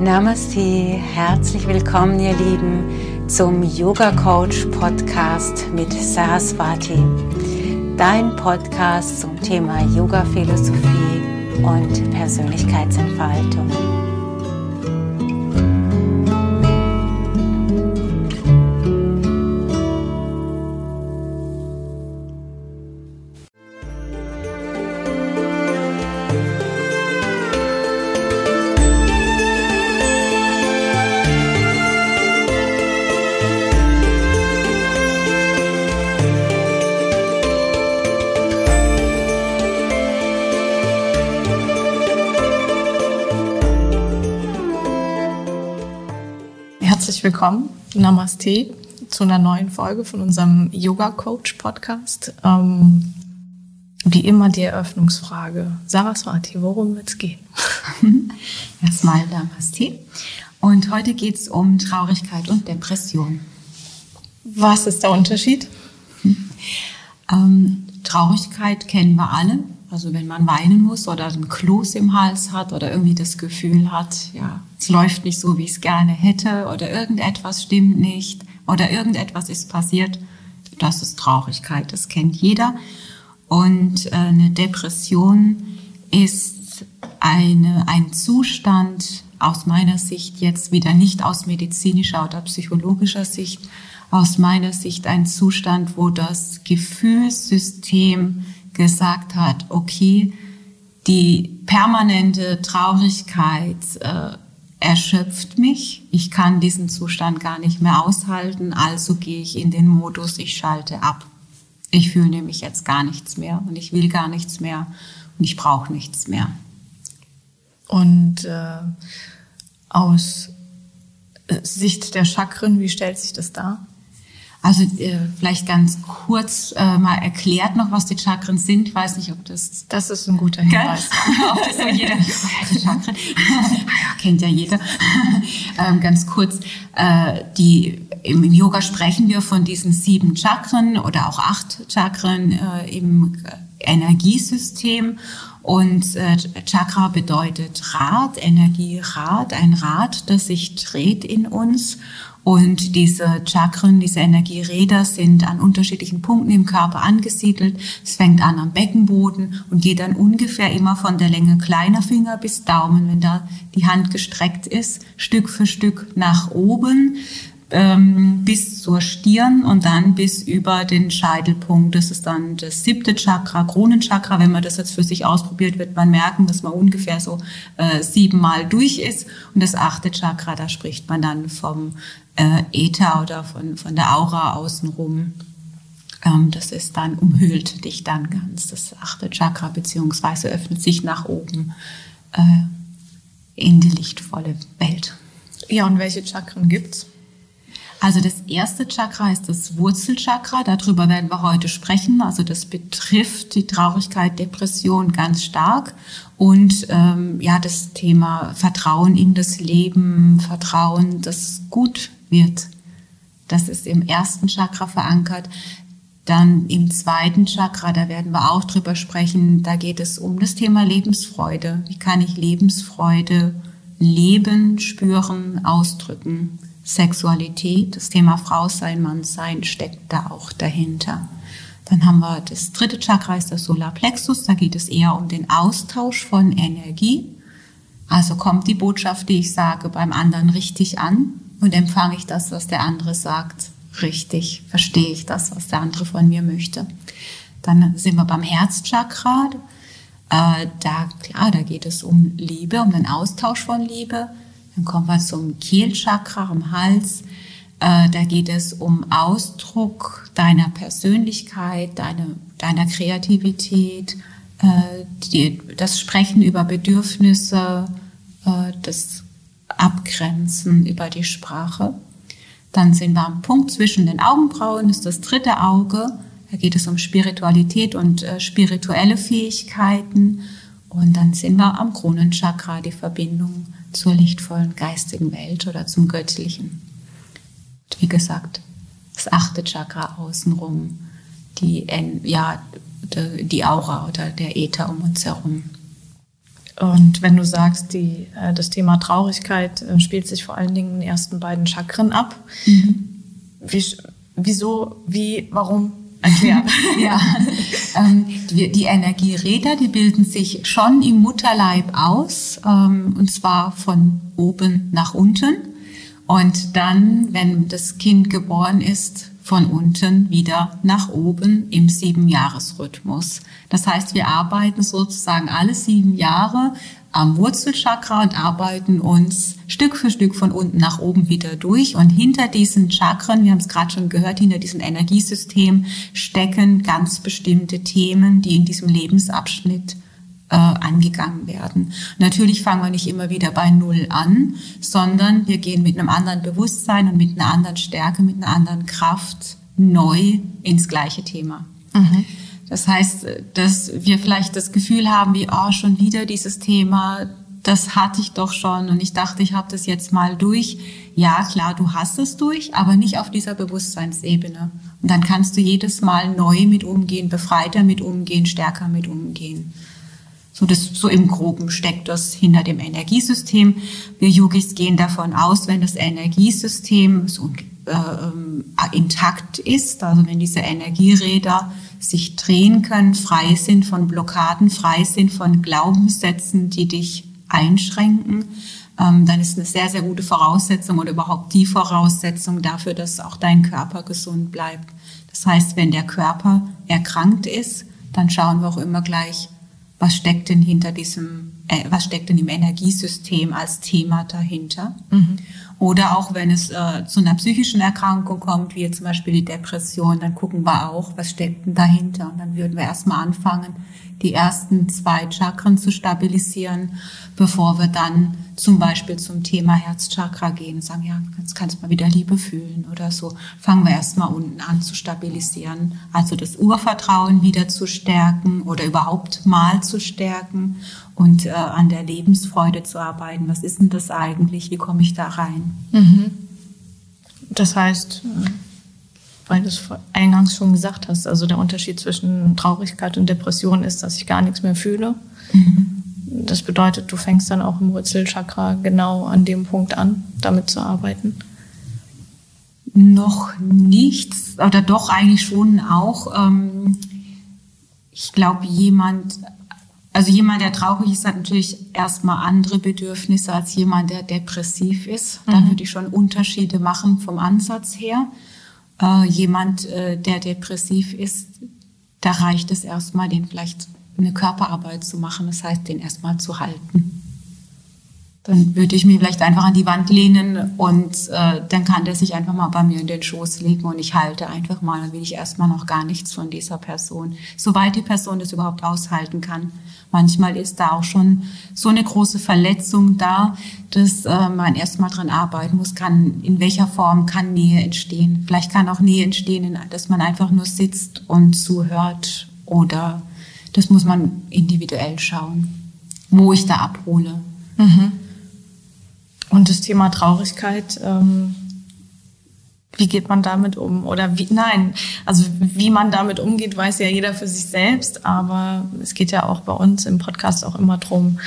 Namaste, herzlich willkommen, ihr Lieben, zum Yoga Coach Podcast mit Saraswati. Dein Podcast zum Thema Yoga Philosophie und Persönlichkeitsentfaltung. Willkommen, Namaste, zu einer neuen Folge von unserem Yoga Coach Podcast. Ähm, wie immer die Eröffnungsfrage. Saraswati, worum wird es gehen? Erstmal Namaste. Und heute geht es um Traurigkeit und Depression. Was ist der Unterschied? Ähm, Traurigkeit kennen wir alle. Also wenn man weinen muss oder einen Kloß im Hals hat oder irgendwie das Gefühl hat, ja, es läuft nicht so, wie ich es gerne hätte oder irgendetwas stimmt nicht oder irgendetwas ist passiert, das ist Traurigkeit, das kennt jeder. Und äh, eine Depression ist eine, ein Zustand aus meiner Sicht jetzt wieder nicht aus medizinischer oder psychologischer Sicht, aus meiner Sicht ein Zustand, wo das Gefühlssystem gesagt hat, okay, die permanente Traurigkeit äh, erschöpft mich, ich kann diesen Zustand gar nicht mehr aushalten, also gehe ich in den Modus, ich schalte ab. Ich fühle nämlich jetzt gar nichts mehr und ich will gar nichts mehr und ich brauche nichts mehr. Und äh, aus Sicht der Chakren, wie stellt sich das dar? Also äh, vielleicht ganz kurz äh, mal erklärt noch, was die Chakren sind. Ich weiß nicht, ob das... Das ist ein guter Hinweis. ob das so jeder... Oh die Chakren, ja, kennt ja jeder. ähm, ganz kurz, äh, die, im, im, Yoga sprechen wir von diesen sieben Chakren oder auch acht Chakren äh, im Energiesystem. Und äh, Chakra bedeutet Rad, Energierad, ein Rad, das sich dreht in uns. Und diese Chakren, diese Energieräder sind an unterschiedlichen Punkten im Körper angesiedelt. Es fängt an am Beckenboden und geht dann ungefähr immer von der Länge kleiner Finger bis Daumen, wenn da die Hand gestreckt ist, Stück für Stück nach oben ähm, bis zur Stirn und dann bis über den Scheitelpunkt. Das ist dann das siebte Chakra, Kronenchakra. Wenn man das jetzt für sich ausprobiert, wird man merken, dass man ungefähr so äh, siebenmal durch ist. Und das achte Chakra, da spricht man dann vom äh, Äther oder von, von der Aura außenrum. Ähm, das ist dann, umhüllt dich dann ganz. Das achte Chakra, beziehungsweise öffnet sich nach oben äh, in die lichtvolle Welt. Ja, und welche Chakren gibt's? Also das erste Chakra ist das Wurzelchakra, darüber werden wir heute sprechen. Also das betrifft die Traurigkeit, Depression ganz stark und ähm, ja das Thema Vertrauen in das Leben, Vertrauen, dass es gut wird. Das ist im ersten Chakra verankert. Dann im zweiten Chakra, da werden wir auch drüber sprechen, da geht es um das Thema Lebensfreude. Wie kann ich Lebensfreude leben, spüren, ausdrücken? Sexualität, das Thema Frau sein, Mann sein steckt da auch dahinter. Dann haben wir das dritte Chakra, ist das Solarplexus, da geht es eher um den Austausch von Energie. Also kommt die Botschaft, die ich sage, beim anderen richtig an und empfange ich das, was der andere sagt, richtig, verstehe ich das, was der andere von mir möchte. Dann sind wir beim Herzchakra, äh, da, klar, da geht es um Liebe, um den Austausch von Liebe. Dann kommen wir zum Kehlchakra am Hals. Äh, da geht es um Ausdruck deiner Persönlichkeit, deine, deiner Kreativität, äh, die, das Sprechen über Bedürfnisse, äh, das Abgrenzen über die Sprache. Dann sind wir am Punkt zwischen den Augenbrauen, ist das dritte Auge. Da geht es um Spiritualität und äh, spirituelle Fähigkeiten. Und dann sind wir am Kronenchakra, die Verbindung zur lichtvollen geistigen Welt oder zum Göttlichen. Wie gesagt, das achte Chakra außenrum, die, ja, die Aura oder der Äther um uns herum. Und wenn du sagst, die, äh, das Thema Traurigkeit äh, spielt sich vor allen Dingen in den ersten beiden Chakren ab, mhm. wie, wieso, wie, warum? Erklären. ja, ähm, die, die, Energieräder, die bilden sich schon im Mutterleib aus, ähm, und zwar von oben nach unten. Und dann, wenn das Kind geboren ist, von unten wieder nach oben im Siebenjahresrhythmus. Das heißt, wir arbeiten sozusagen alle sieben Jahre am Wurzelchakra und arbeiten uns Stück für Stück von unten nach oben wieder durch. Und hinter diesen Chakren, wir haben es gerade schon gehört, hinter diesem Energiesystem stecken ganz bestimmte Themen, die in diesem Lebensabschnitt äh, angegangen werden. Natürlich fangen wir nicht immer wieder bei Null an, sondern wir gehen mit einem anderen Bewusstsein und mit einer anderen Stärke, mit einer anderen Kraft neu ins gleiche Thema. Mhm. Das heißt, dass wir vielleicht das Gefühl haben, wie, oh, schon wieder dieses Thema, das hatte ich doch schon und ich dachte, ich habe das jetzt mal durch. Ja, klar, du hast es durch, aber nicht auf dieser Bewusstseinsebene. Und dann kannst du jedes Mal neu mit umgehen, befreiter mit umgehen, stärker mit umgehen. So, das, so im Groben steckt das hinter dem Energiesystem. Wir Yogis gehen davon aus, wenn das Energiesystem so äh, intakt ist, also wenn diese Energieräder sich drehen können, frei sind von Blockaden, frei sind von Glaubenssätzen, die dich einschränken, ähm, dann ist eine sehr, sehr gute Voraussetzung oder überhaupt die Voraussetzung dafür, dass auch dein Körper gesund bleibt. Das heißt, wenn der Körper erkrankt ist, dann schauen wir auch immer gleich, was steckt denn hinter diesem, äh, was steckt denn im Energiesystem als Thema dahinter. Mhm. Oder auch wenn es äh, zu einer psychischen Erkrankung kommt, wie zum Beispiel die Depression, dann gucken wir auch, was steckt denn dahinter. Und dann würden wir erstmal anfangen, die ersten zwei Chakren zu stabilisieren, bevor wir dann zum Beispiel zum Thema Herzchakra gehen und sagen, ja, jetzt kannst du mal wieder Liebe fühlen oder so. Fangen wir erstmal unten an zu stabilisieren, also das Urvertrauen wieder zu stärken oder überhaupt mal zu stärken und äh, an der Lebensfreude zu arbeiten. Was ist denn das eigentlich? Wie komme ich da rein? Mhm. Das heißt, weil du es eingangs schon gesagt hast, also der Unterschied zwischen Traurigkeit und Depression ist, dass ich gar nichts mehr fühle. Mhm. Das bedeutet, du fängst dann auch im Wurzelchakra genau an dem Punkt an, damit zu arbeiten. Noch nichts, oder doch eigentlich schon auch. Ähm, ich glaube, jemand, also jemand, der traurig ist, hat natürlich erstmal andere Bedürfnisse als jemand, der depressiv ist. Da mhm. würde ich schon Unterschiede machen vom Ansatz her äh, jemand, äh, der depressiv ist, da reicht es erstmal, den vielleicht eine Körperarbeit zu machen, das heißt, den erstmal zu halten. Dann würde ich mich vielleicht einfach an die Wand lehnen und äh, dann kann der sich einfach mal bei mir in den Schoß legen und ich halte einfach mal, dann will ich erstmal noch gar nichts von dieser Person, soweit die Person das überhaupt aushalten kann. Manchmal ist da auch schon so eine große Verletzung da, dass äh, man erstmal dran arbeiten muss, kann, in welcher Form kann Nähe entstehen. Vielleicht kann auch Nähe entstehen, dass man einfach nur sitzt und zuhört oder das muss man individuell schauen, wo ich da abhole. Mhm. Und das Thema Traurigkeit, ähm wie geht man damit um? Oder wie, nein, also wie man damit umgeht, weiß ja jeder für sich selbst, aber es geht ja auch bei uns im Podcast auch immer drum,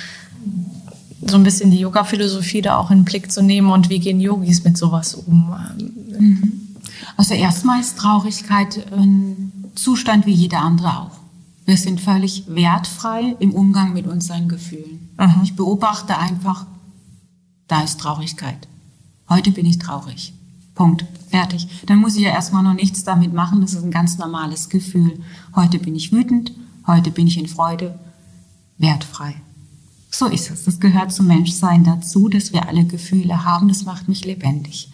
so ein bisschen die Yoga-Philosophie da auch in den Blick zu nehmen und wie gehen Yogis mit sowas um? Mhm. Also erstmal ist Traurigkeit ein Zustand wie jeder andere auch. Wir sind völlig wertfrei im Umgang mit unseren Gefühlen. Mhm. Ich beobachte einfach, da ist Traurigkeit. Heute bin ich traurig. Punkt. Fertig. Dann muss ich ja erstmal noch nichts damit machen. Das ist ein ganz normales Gefühl. Heute bin ich wütend, heute bin ich in Freude, wertfrei. So ist es. Das gehört zum Menschsein dazu, dass wir alle Gefühle haben. Das macht mich lebendig.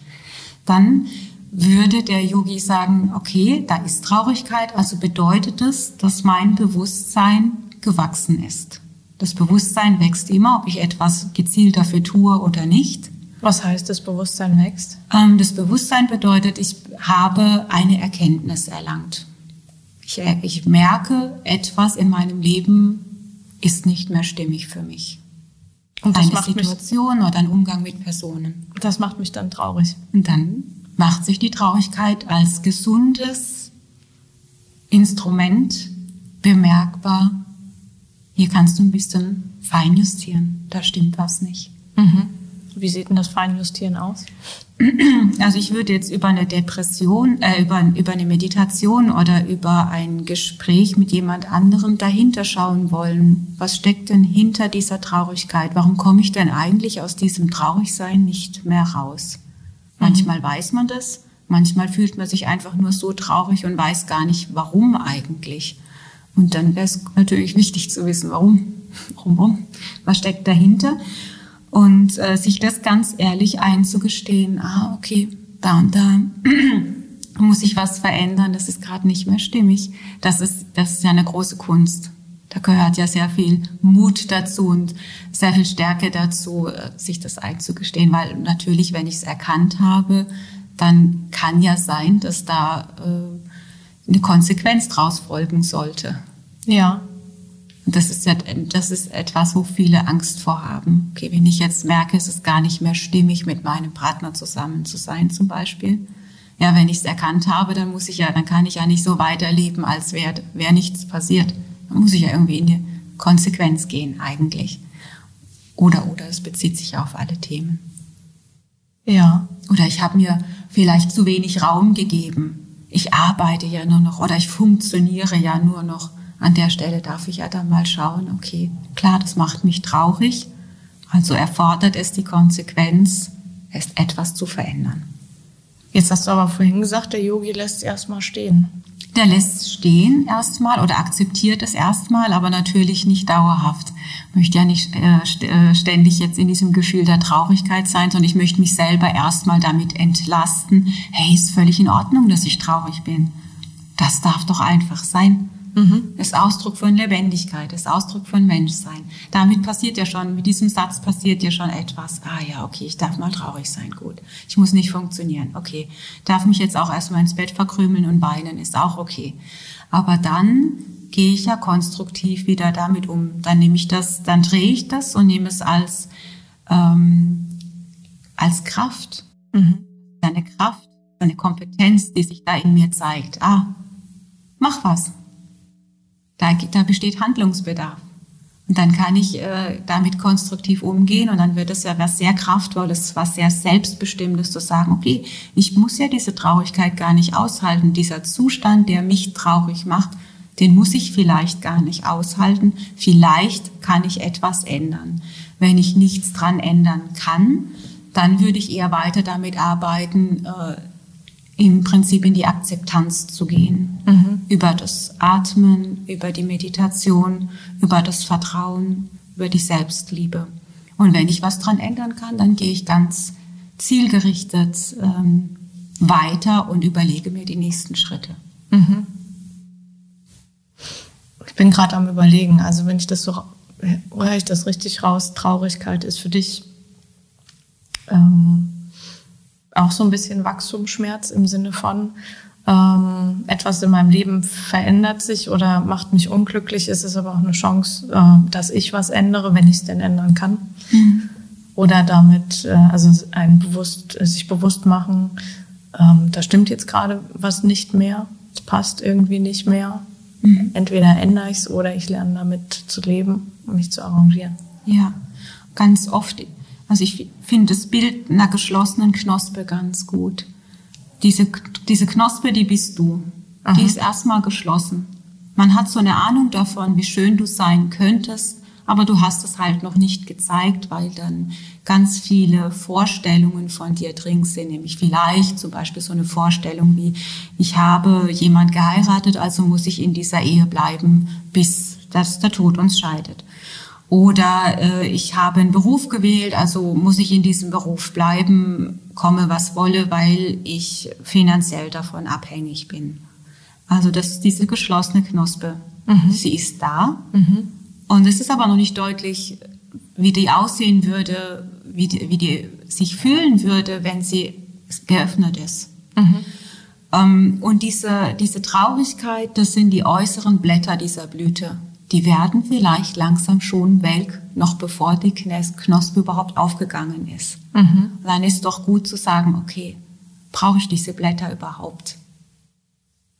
Dann würde der Yogi sagen, okay, da ist Traurigkeit, also bedeutet es, dass mein Bewusstsein gewachsen ist. Das Bewusstsein wächst immer, ob ich etwas gezielt dafür tue oder nicht. Was heißt, das Bewusstsein wächst? Ähm, das Bewusstsein bedeutet, ich habe eine Erkenntnis erlangt. Ich, äh, ich merke, etwas in meinem Leben ist nicht mehr stimmig für mich. Und eine Situation mich, oder ein Umgang mit Personen. Das macht mich dann traurig. Und dann macht sich die Traurigkeit als gesundes Instrument bemerkbar. Hier kannst du ein bisschen feinjustieren. Da stimmt was nicht. Mhm. Wie sieht denn das Feinjustieren aus? Also ich würde jetzt über eine Depression, äh, über, über eine Meditation oder über ein Gespräch mit jemand anderem dahinter schauen wollen. Was steckt denn hinter dieser Traurigkeit? Warum komme ich denn eigentlich aus diesem Traurigsein nicht mehr raus? Manchmal mhm. weiß man das, manchmal fühlt man sich einfach nur so traurig und weiß gar nicht, warum eigentlich. Und dann wäre es natürlich wichtig zu wissen, warum, warum, was steckt dahinter und äh, sich das ganz ehrlich einzugestehen, ah, okay, da und da muss ich was verändern, das ist gerade nicht mehr stimmig. Das ist, das ist ja eine große Kunst. Da gehört ja sehr viel Mut dazu und sehr viel Stärke dazu, äh, sich das einzugestehen, weil natürlich, wenn ich es erkannt habe, dann kann ja sein, dass da äh, eine Konsequenz draus folgen sollte. Ja. Das ist ja, das ist etwas, wo viele Angst vor haben. Okay, wenn ich jetzt merke, es ist gar nicht mehr stimmig, mit meinem Partner zusammen zu sein, zum Beispiel. Ja, wenn ich es erkannt habe, dann muss ich ja, dann kann ich ja nicht so weiterleben, als wäre wär nichts passiert. Dann muss ich ja irgendwie in die Konsequenz gehen, eigentlich. Oder, oder es bezieht sich auf alle Themen. Ja. Oder ich habe mir vielleicht zu wenig Raum gegeben. Ich arbeite ja nur noch oder ich funktioniere ja nur noch an der Stelle darf ich ja dann mal schauen, okay, klar, das macht mich traurig, also erfordert es die Konsequenz, es etwas zu verändern. Jetzt hast du aber vorhin gesagt, der Yogi lässt es erstmal stehen. Der lässt es stehen erstmal oder akzeptiert es erstmal, aber natürlich nicht dauerhaft. Ich möchte ja nicht äh, äh, ständig jetzt in diesem Gefühl der Traurigkeit sein, sondern ich möchte mich selber erstmal damit entlasten. Hey, ist völlig in Ordnung, dass ich traurig bin. Das darf doch einfach sein. Mhm. Ist Ausdruck von Lebendigkeit, ist Ausdruck von Menschsein. Damit passiert ja schon, mit diesem Satz passiert ja schon etwas. Ah ja, okay, ich darf mal traurig sein, gut. Ich muss nicht funktionieren, okay. Darf mich jetzt auch erstmal ins Bett verkrümeln und weinen, ist auch okay. Aber dann gehe ich ja konstruktiv wieder damit um. Dann nehme ich das, dann drehe ich das und nehme es als, ähm, als Kraft. Mhm. Eine Kraft, eine Kompetenz, die sich da in mir zeigt. Ah, mach was. Da, da besteht Handlungsbedarf. Und dann kann ich äh, damit konstruktiv umgehen und dann wird es ja was sehr Kraftvolles, was sehr Selbstbestimmtes zu sagen, okay, ich muss ja diese Traurigkeit gar nicht aushalten. Dieser Zustand, der mich traurig macht, den muss ich vielleicht gar nicht aushalten. Vielleicht kann ich etwas ändern. Wenn ich nichts dran ändern kann, dann würde ich eher weiter damit arbeiten, äh, im Prinzip in die Akzeptanz zu gehen. Mhm. Über das Atmen, über die Meditation, über das Vertrauen, über die Selbstliebe. Und wenn ich was dran ändern kann, dann gehe ich ganz zielgerichtet ähm, weiter und überlege mir die nächsten Schritte. Mhm. Ich bin gerade am Überlegen, also wenn ich das so, höre ich das richtig raus, Traurigkeit ist für dich ähm, auch so ein bisschen Wachstumsschmerz im Sinne von, ähm, etwas in meinem Leben verändert sich oder macht mich unglücklich, ist es aber auch eine Chance, äh, dass ich was ändere, wenn ich es denn ändern kann. Mhm. Oder damit, äh, also ein bewusst, sich bewusst machen, ähm, da stimmt jetzt gerade was nicht mehr, es passt irgendwie nicht mehr. Mhm. Entweder ändere ich es oder ich lerne damit zu leben und mich zu arrangieren. Ja, ganz oft also ich finde das Bild einer geschlossenen Knospe ganz gut. Diese, diese Knospe, die bist du. Aha. Die ist erstmal geschlossen. Man hat so eine Ahnung davon, wie schön du sein könntest, aber du hast es halt noch nicht gezeigt, weil dann ganz viele Vorstellungen von dir drin sind, nämlich vielleicht zum Beispiel so eine Vorstellung wie, ich habe jemand geheiratet, also muss ich in dieser Ehe bleiben, bis dass der Tod uns scheidet. Oder äh, ich habe einen Beruf gewählt, also muss ich in diesem Beruf bleiben, komme was wolle, weil ich finanziell davon abhängig bin. Also das ist diese geschlossene Knospe. Mhm. Sie ist da. Mhm. Und es ist aber noch nicht deutlich, wie die aussehen würde, wie die, wie die sich fühlen würde, wenn sie geöffnet ist. Mhm. Ähm, und diese, diese Traurigkeit, das sind die äußeren Blätter dieser Blüte die werden vielleicht langsam schon welk, noch bevor die Knospe überhaupt aufgegangen ist. Mhm. Dann ist doch gut zu sagen, okay, brauche ich diese Blätter überhaupt?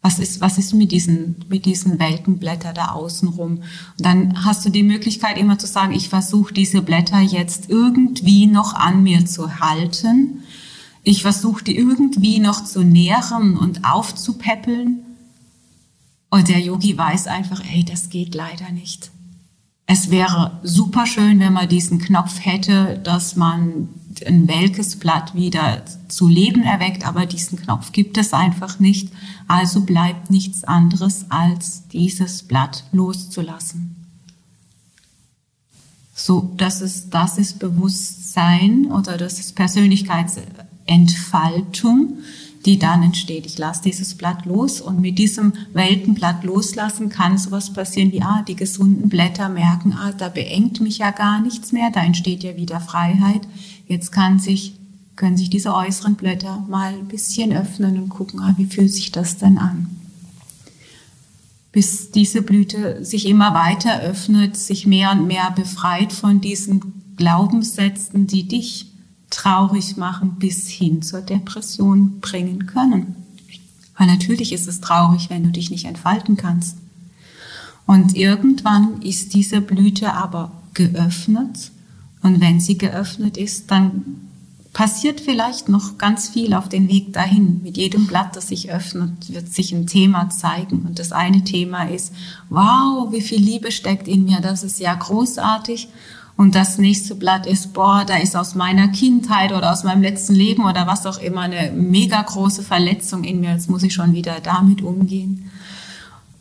Was ist, was ist mit diesen, mit diesen Welkenblätter da außenrum? Und dann hast du die Möglichkeit immer zu sagen, ich versuche diese Blätter jetzt irgendwie noch an mir zu halten. Ich versuche die irgendwie noch zu nähren und aufzupäppeln. Und der Yogi weiß einfach, ey, das geht leider nicht. Es wäre super schön, wenn man diesen Knopf hätte, dass man ein welkes Blatt wieder zu Leben erweckt, aber diesen Knopf gibt es einfach nicht. Also bleibt nichts anderes, als dieses Blatt loszulassen. So, das ist, das ist Bewusstsein oder das ist Persönlichkeitsentfaltung, die dann entsteht. Ich lasse dieses Blatt los und mit diesem Weltenblatt loslassen kann sowas passieren wie, ah, die gesunden Blätter merken, ah, da beengt mich ja gar nichts mehr, da entsteht ja wieder Freiheit Jetzt kann sich, können sich diese äußeren Blätter mal ein bisschen öffnen und gucken, ah, wie fühlt sich das denn an? Bis diese Blüte sich immer weiter öffnet, sich mehr und mehr befreit von diesen Glaubenssätzen, die dich traurig machen, bis hin zur Depression bringen können. Weil natürlich ist es traurig, wenn du dich nicht entfalten kannst. Und irgendwann ist diese Blüte aber geöffnet und wenn sie geöffnet ist, dann passiert vielleicht noch ganz viel auf den Weg dahin. Mit jedem Blatt, das sich öffnet, wird sich ein Thema zeigen. Und das eine Thema ist, wow, wie viel Liebe steckt in mir, das ist ja großartig. Und das nächste Blatt ist, boah, da ist aus meiner Kindheit oder aus meinem letzten Leben oder was auch immer eine mega große Verletzung in mir. Jetzt muss ich schon wieder damit umgehen.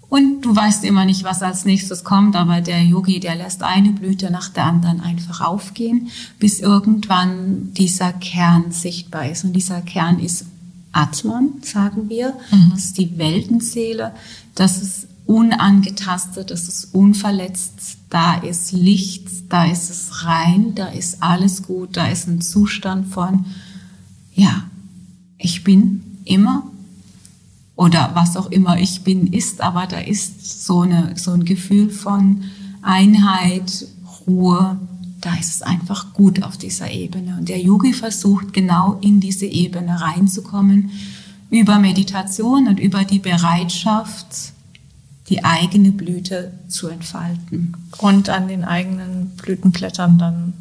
Und du weißt immer nicht, was als nächstes kommt, aber der Yogi, der lässt eine Blüte nach der anderen einfach aufgehen, bis irgendwann dieser Kern sichtbar ist. Und dieser Kern ist Atman, sagen wir. Mhm. Das ist die Weltenseele. Das ist unangetastet, das ist unverletzt. Da ist Licht, da ist es rein, da ist alles gut, da ist ein Zustand von, ja, ich bin immer oder was auch immer ich bin, ist, aber da ist so, eine, so ein Gefühl von Einheit, Ruhe, da ist es einfach gut auf dieser Ebene. Und der Yogi versucht genau in diese Ebene reinzukommen, über Meditation und über die Bereitschaft, die eigene Blüte zu entfalten. Und an den eigenen Blütenblättern dann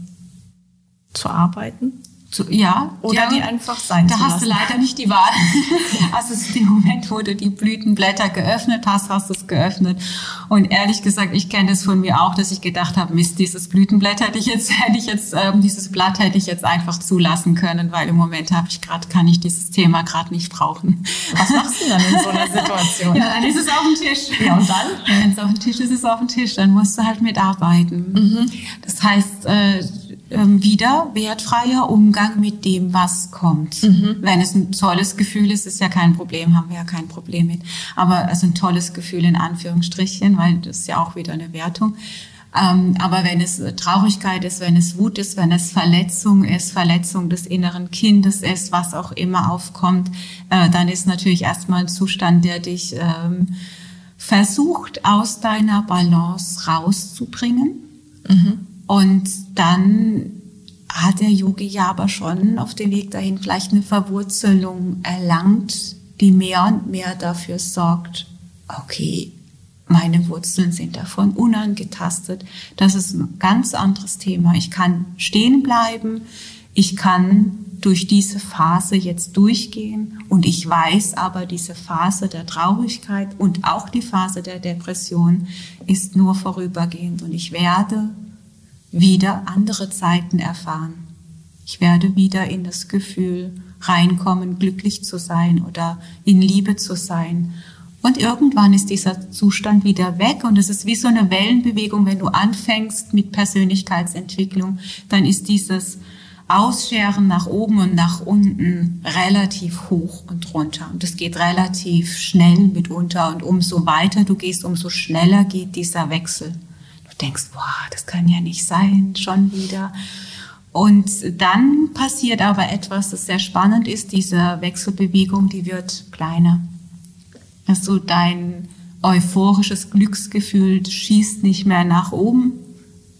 zu arbeiten? Zu, ja, oder ja, die einfach sein Da hast du leider nicht die Wahl. also in dem Moment, wo du die Blütenblätter geöffnet hast, hast du es geöffnet. Und ehrlich gesagt, ich kenne das von mir auch, dass ich gedacht habe, Mist, dieses Blütenblatt hätte ich jetzt, hätte ich jetzt, ähm, dieses Blatt hätte ich jetzt einfach zulassen können, weil im Moment habe ich gerade, kann ich dieses Thema gerade nicht brauchen. Was machst du dann in so einer Situation? ja, dann ist es auf dem Tisch. Ja, und dann? Wenn es auf dem Tisch ist, ist es auf dem Tisch. Dann musst du halt mitarbeiten. Mhm. Das heißt, äh, ähm, wieder wertfreier Umgang mit dem, was kommt. Mhm. Wenn es ein tolles Gefühl ist, ist ja kein Problem, haben wir ja kein Problem mit. Aber also ein tolles Gefühl in Anführungsstrichen, weil das ist ja auch wieder eine Wertung. Ähm, aber wenn es Traurigkeit ist, wenn es Wut ist, wenn es Verletzung ist, Verletzung des inneren Kindes ist, was auch immer aufkommt, äh, dann ist natürlich erstmal ein Zustand, der dich ähm, versucht, aus deiner Balance rauszubringen. Mhm. Und dann hat der Yogi ja aber schon auf dem Weg dahin vielleicht eine Verwurzelung erlangt, die mehr und mehr dafür sorgt, okay, meine Wurzeln sind davon unangetastet. Das ist ein ganz anderes Thema. Ich kann stehen bleiben, ich kann durch diese Phase jetzt durchgehen und ich weiß aber, diese Phase der Traurigkeit und auch die Phase der Depression ist nur vorübergehend und ich werde wieder andere Zeiten erfahren. Ich werde wieder in das Gefühl reinkommen, glücklich zu sein oder in Liebe zu sein. Und irgendwann ist dieser Zustand wieder weg und es ist wie so eine Wellenbewegung, wenn du anfängst mit Persönlichkeitsentwicklung, dann ist dieses Ausscheren nach oben und nach unten relativ hoch und runter. Und es geht relativ schnell mitunter und umso weiter du gehst, umso schneller geht dieser Wechsel denkst, boah, das kann ja nicht sein, schon wieder. Und dann passiert aber etwas, das sehr spannend ist, diese Wechselbewegung, die wird kleiner. Also dein euphorisches Glücksgefühl schießt nicht mehr nach oben,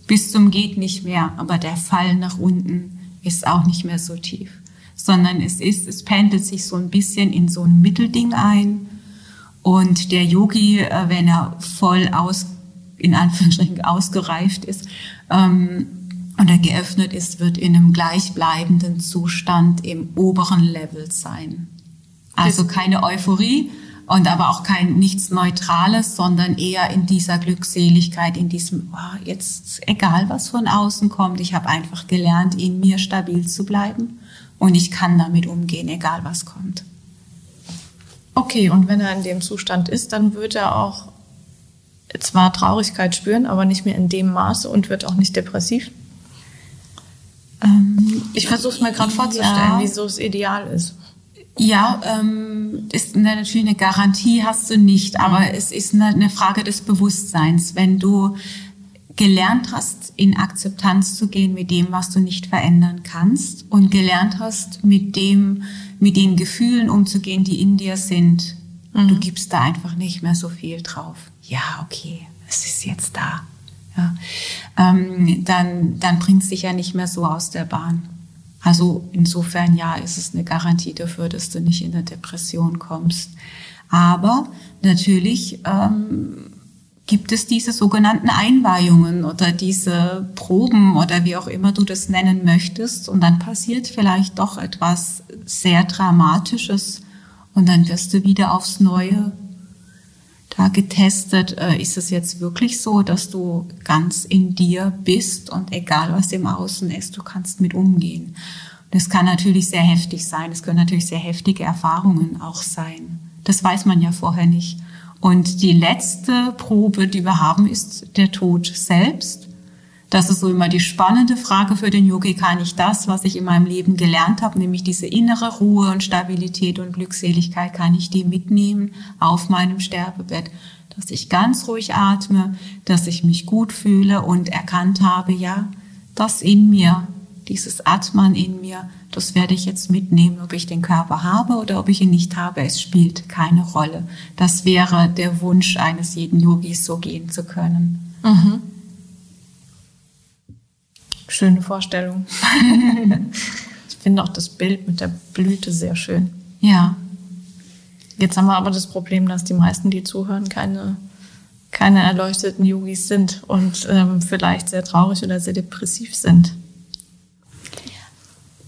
bis zum geht nicht mehr, aber der Fall nach unten ist auch nicht mehr so tief, sondern es ist, es pendelt sich so ein bisschen in so ein Mittelding ein Und der Yogi, äh, wenn er voll aus, in Anführungsstrichen ausgereift ist, ähm, und er geöffnet ist, wird in einem gleichbleibenden Zustand im oberen Level sein. Also keine Euphorie und aber auch kein nichts Neutrales, sondern eher in dieser Glückseligkeit, in diesem, oh, jetzt egal was von außen kommt, ich habe einfach gelernt, in mir stabil zu bleiben und ich kann damit umgehen, egal was kommt. Okay, und wenn er in dem Zustand ist, dann wird er auch zwar Traurigkeit spüren, aber nicht mehr in dem Maße und wird auch nicht depressiv. Ähm, ich versuche es mir gerade vorzustellen, ja. wieso es ideal ist. Ja, ähm, ist natürlich eine Garantie hast du nicht, aber mhm. es ist eine, eine Frage des Bewusstseins. Wenn du gelernt hast, in Akzeptanz zu gehen mit dem, was du nicht verändern kannst und gelernt hast, mit dem, mit den Gefühlen umzugehen, die in dir sind. Mhm. Du gibst da einfach nicht mehr so viel drauf. Ja, okay, es ist jetzt da. Ja, ähm, dann, dann bringt es dich ja nicht mehr so aus der Bahn. Also insofern ja, ist es eine Garantie dafür, dass du nicht in eine Depression kommst. Aber natürlich ähm, gibt es diese sogenannten Einweihungen oder diese Proben oder wie auch immer du das nennen möchtest. Und dann passiert vielleicht doch etwas sehr Dramatisches und dann wirst du wieder aufs Neue da getestet, äh, ist es jetzt wirklich so, dass du ganz in dir bist und egal was im Außen ist, du kannst mit umgehen. Das kann natürlich sehr heftig sein. Es können natürlich sehr heftige Erfahrungen auch sein. Das weiß man ja vorher nicht. Und die letzte Probe, die wir haben, ist der Tod selbst. Das ist so immer die spannende Frage für den Yogi. Kann ich das, was ich in meinem Leben gelernt habe, nämlich diese innere Ruhe und Stabilität und Glückseligkeit, kann ich die mitnehmen auf meinem Sterbebett? Dass ich ganz ruhig atme, dass ich mich gut fühle und erkannt habe, ja, das in mir, dieses Atmen in mir, das werde ich jetzt mitnehmen, ob ich den Körper habe oder ob ich ihn nicht habe. Es spielt keine Rolle. Das wäre der Wunsch eines jeden Yogis, so gehen zu können. Mhm. Schöne Vorstellung. ich finde auch das Bild mit der Blüte sehr schön. Ja. Jetzt haben wir aber das Problem, dass die meisten, die zuhören, keine, keine erleuchteten Yogis sind und ähm, vielleicht sehr traurig oder sehr depressiv sind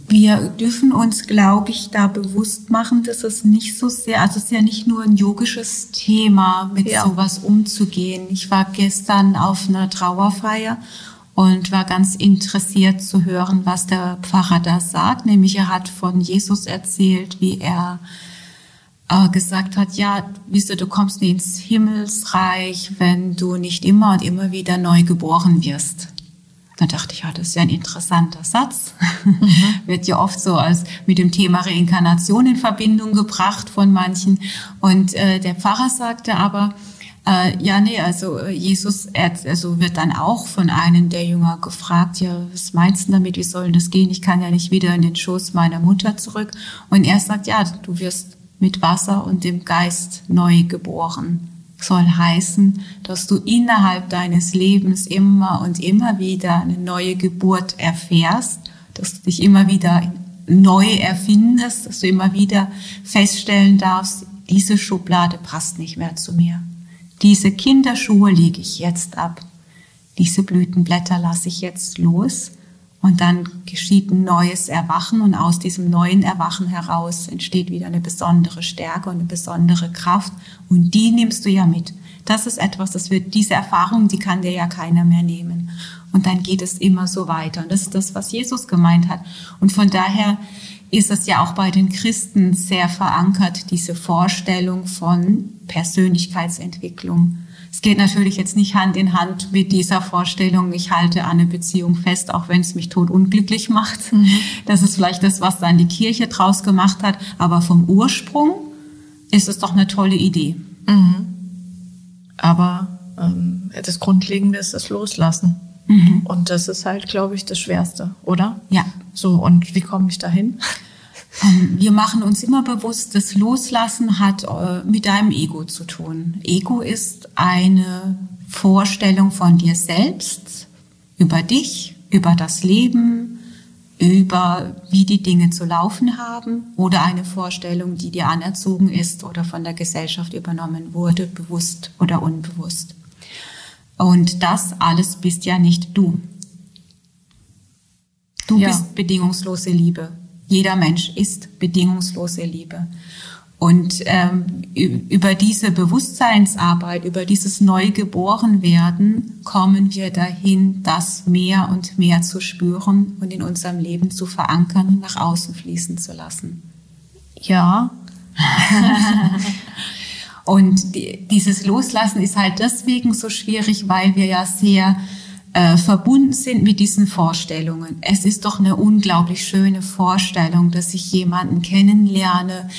wir dürfen uns, glaube ich, da bewusst machen, dass es nicht so sehr, also es ist ja nicht nur ein yogisches Thema, mit ja. sowas umzugehen. Ich war gestern auf einer Trauerfeier und war ganz interessiert zu hören, was der Pfarrer da sagt. Nämlich er hat von Jesus erzählt, wie er äh, gesagt hat, ja, wisst du, du kommst nie ins Himmelsreich, wenn du nicht immer und immer wieder neu geboren wirst. Dann dachte ich, ja, das ist ja ein interessanter Satz. Mhm. Wird ja oft so als mit dem Thema Reinkarnation in Verbindung gebracht von manchen. Und äh, der Pfarrer sagte aber, äh, ja, nee, also äh, Jesus er, also wird dann auch von einem der Jünger gefragt, ja, was meinst du damit, wie soll das gehen? Ich kann ja nicht wieder in den Schoß meiner Mutter zurück. Und er sagt, ja, du wirst mit Wasser und dem Geist neu geboren soll heißen, dass du innerhalb deines Lebens immer und immer wieder eine neue Geburt erfährst, dass du dich immer wieder neu erfindest, dass du immer wieder feststellen darfst, diese Schublade passt nicht mehr zu mir. Diese Kinderschuhe lege ich jetzt ab. Diese Blütenblätter lasse ich jetzt los und dann geschieht ein neues Erwachen und aus diesem neuen Erwachen heraus entsteht wieder eine besondere Stärke und eine besondere Kraft und die nimmst du ja mit. Das ist etwas, das wird, diese Erfahrung, die kann dir ja keiner mehr nehmen. Und dann geht es immer so weiter. Und das ist das, was Jesus gemeint hat. Und von daher ist es ja auch bei den Christen sehr verankert, diese Vorstellung von Persönlichkeitsentwicklung. Es geht natürlich jetzt nicht Hand in Hand mit dieser Vorstellung, ich halte an eine Beziehung fest, auch wenn es mich tot unglücklich macht. Das ist vielleicht das, was dann die Kirche draus gemacht hat. Aber vom Ursprung ist es doch eine tolle Idee. Mhm. Aber ähm, das Grundlegende ist das Loslassen. Mhm. Und das ist halt, glaube ich, das Schwerste, oder? Ja. So, und wie komme ich dahin? Ähm, wir machen uns immer bewusst, das Loslassen hat äh, mit deinem Ego zu tun. Ego ist eine Vorstellung von dir selbst, über dich, über das Leben, über wie die Dinge zu laufen haben oder eine Vorstellung, die dir anerzogen ist oder von der Gesellschaft übernommen wurde, bewusst oder unbewusst. Und das alles bist ja nicht du. Du ja. bist bedingungslose Liebe. Jeder Mensch ist bedingungslose Liebe. Und ähm, über diese Bewusstseinsarbeit, über dieses Neugeborenwerden kommen wir dahin, das mehr und mehr zu spüren und in unserem Leben zu verankern und nach außen fließen zu lassen. Ja. und die, dieses Loslassen ist halt deswegen so schwierig, weil wir ja sehr äh, verbunden sind mit diesen Vorstellungen. Es ist doch eine unglaublich schöne Vorstellung, dass ich jemanden kennenlerne,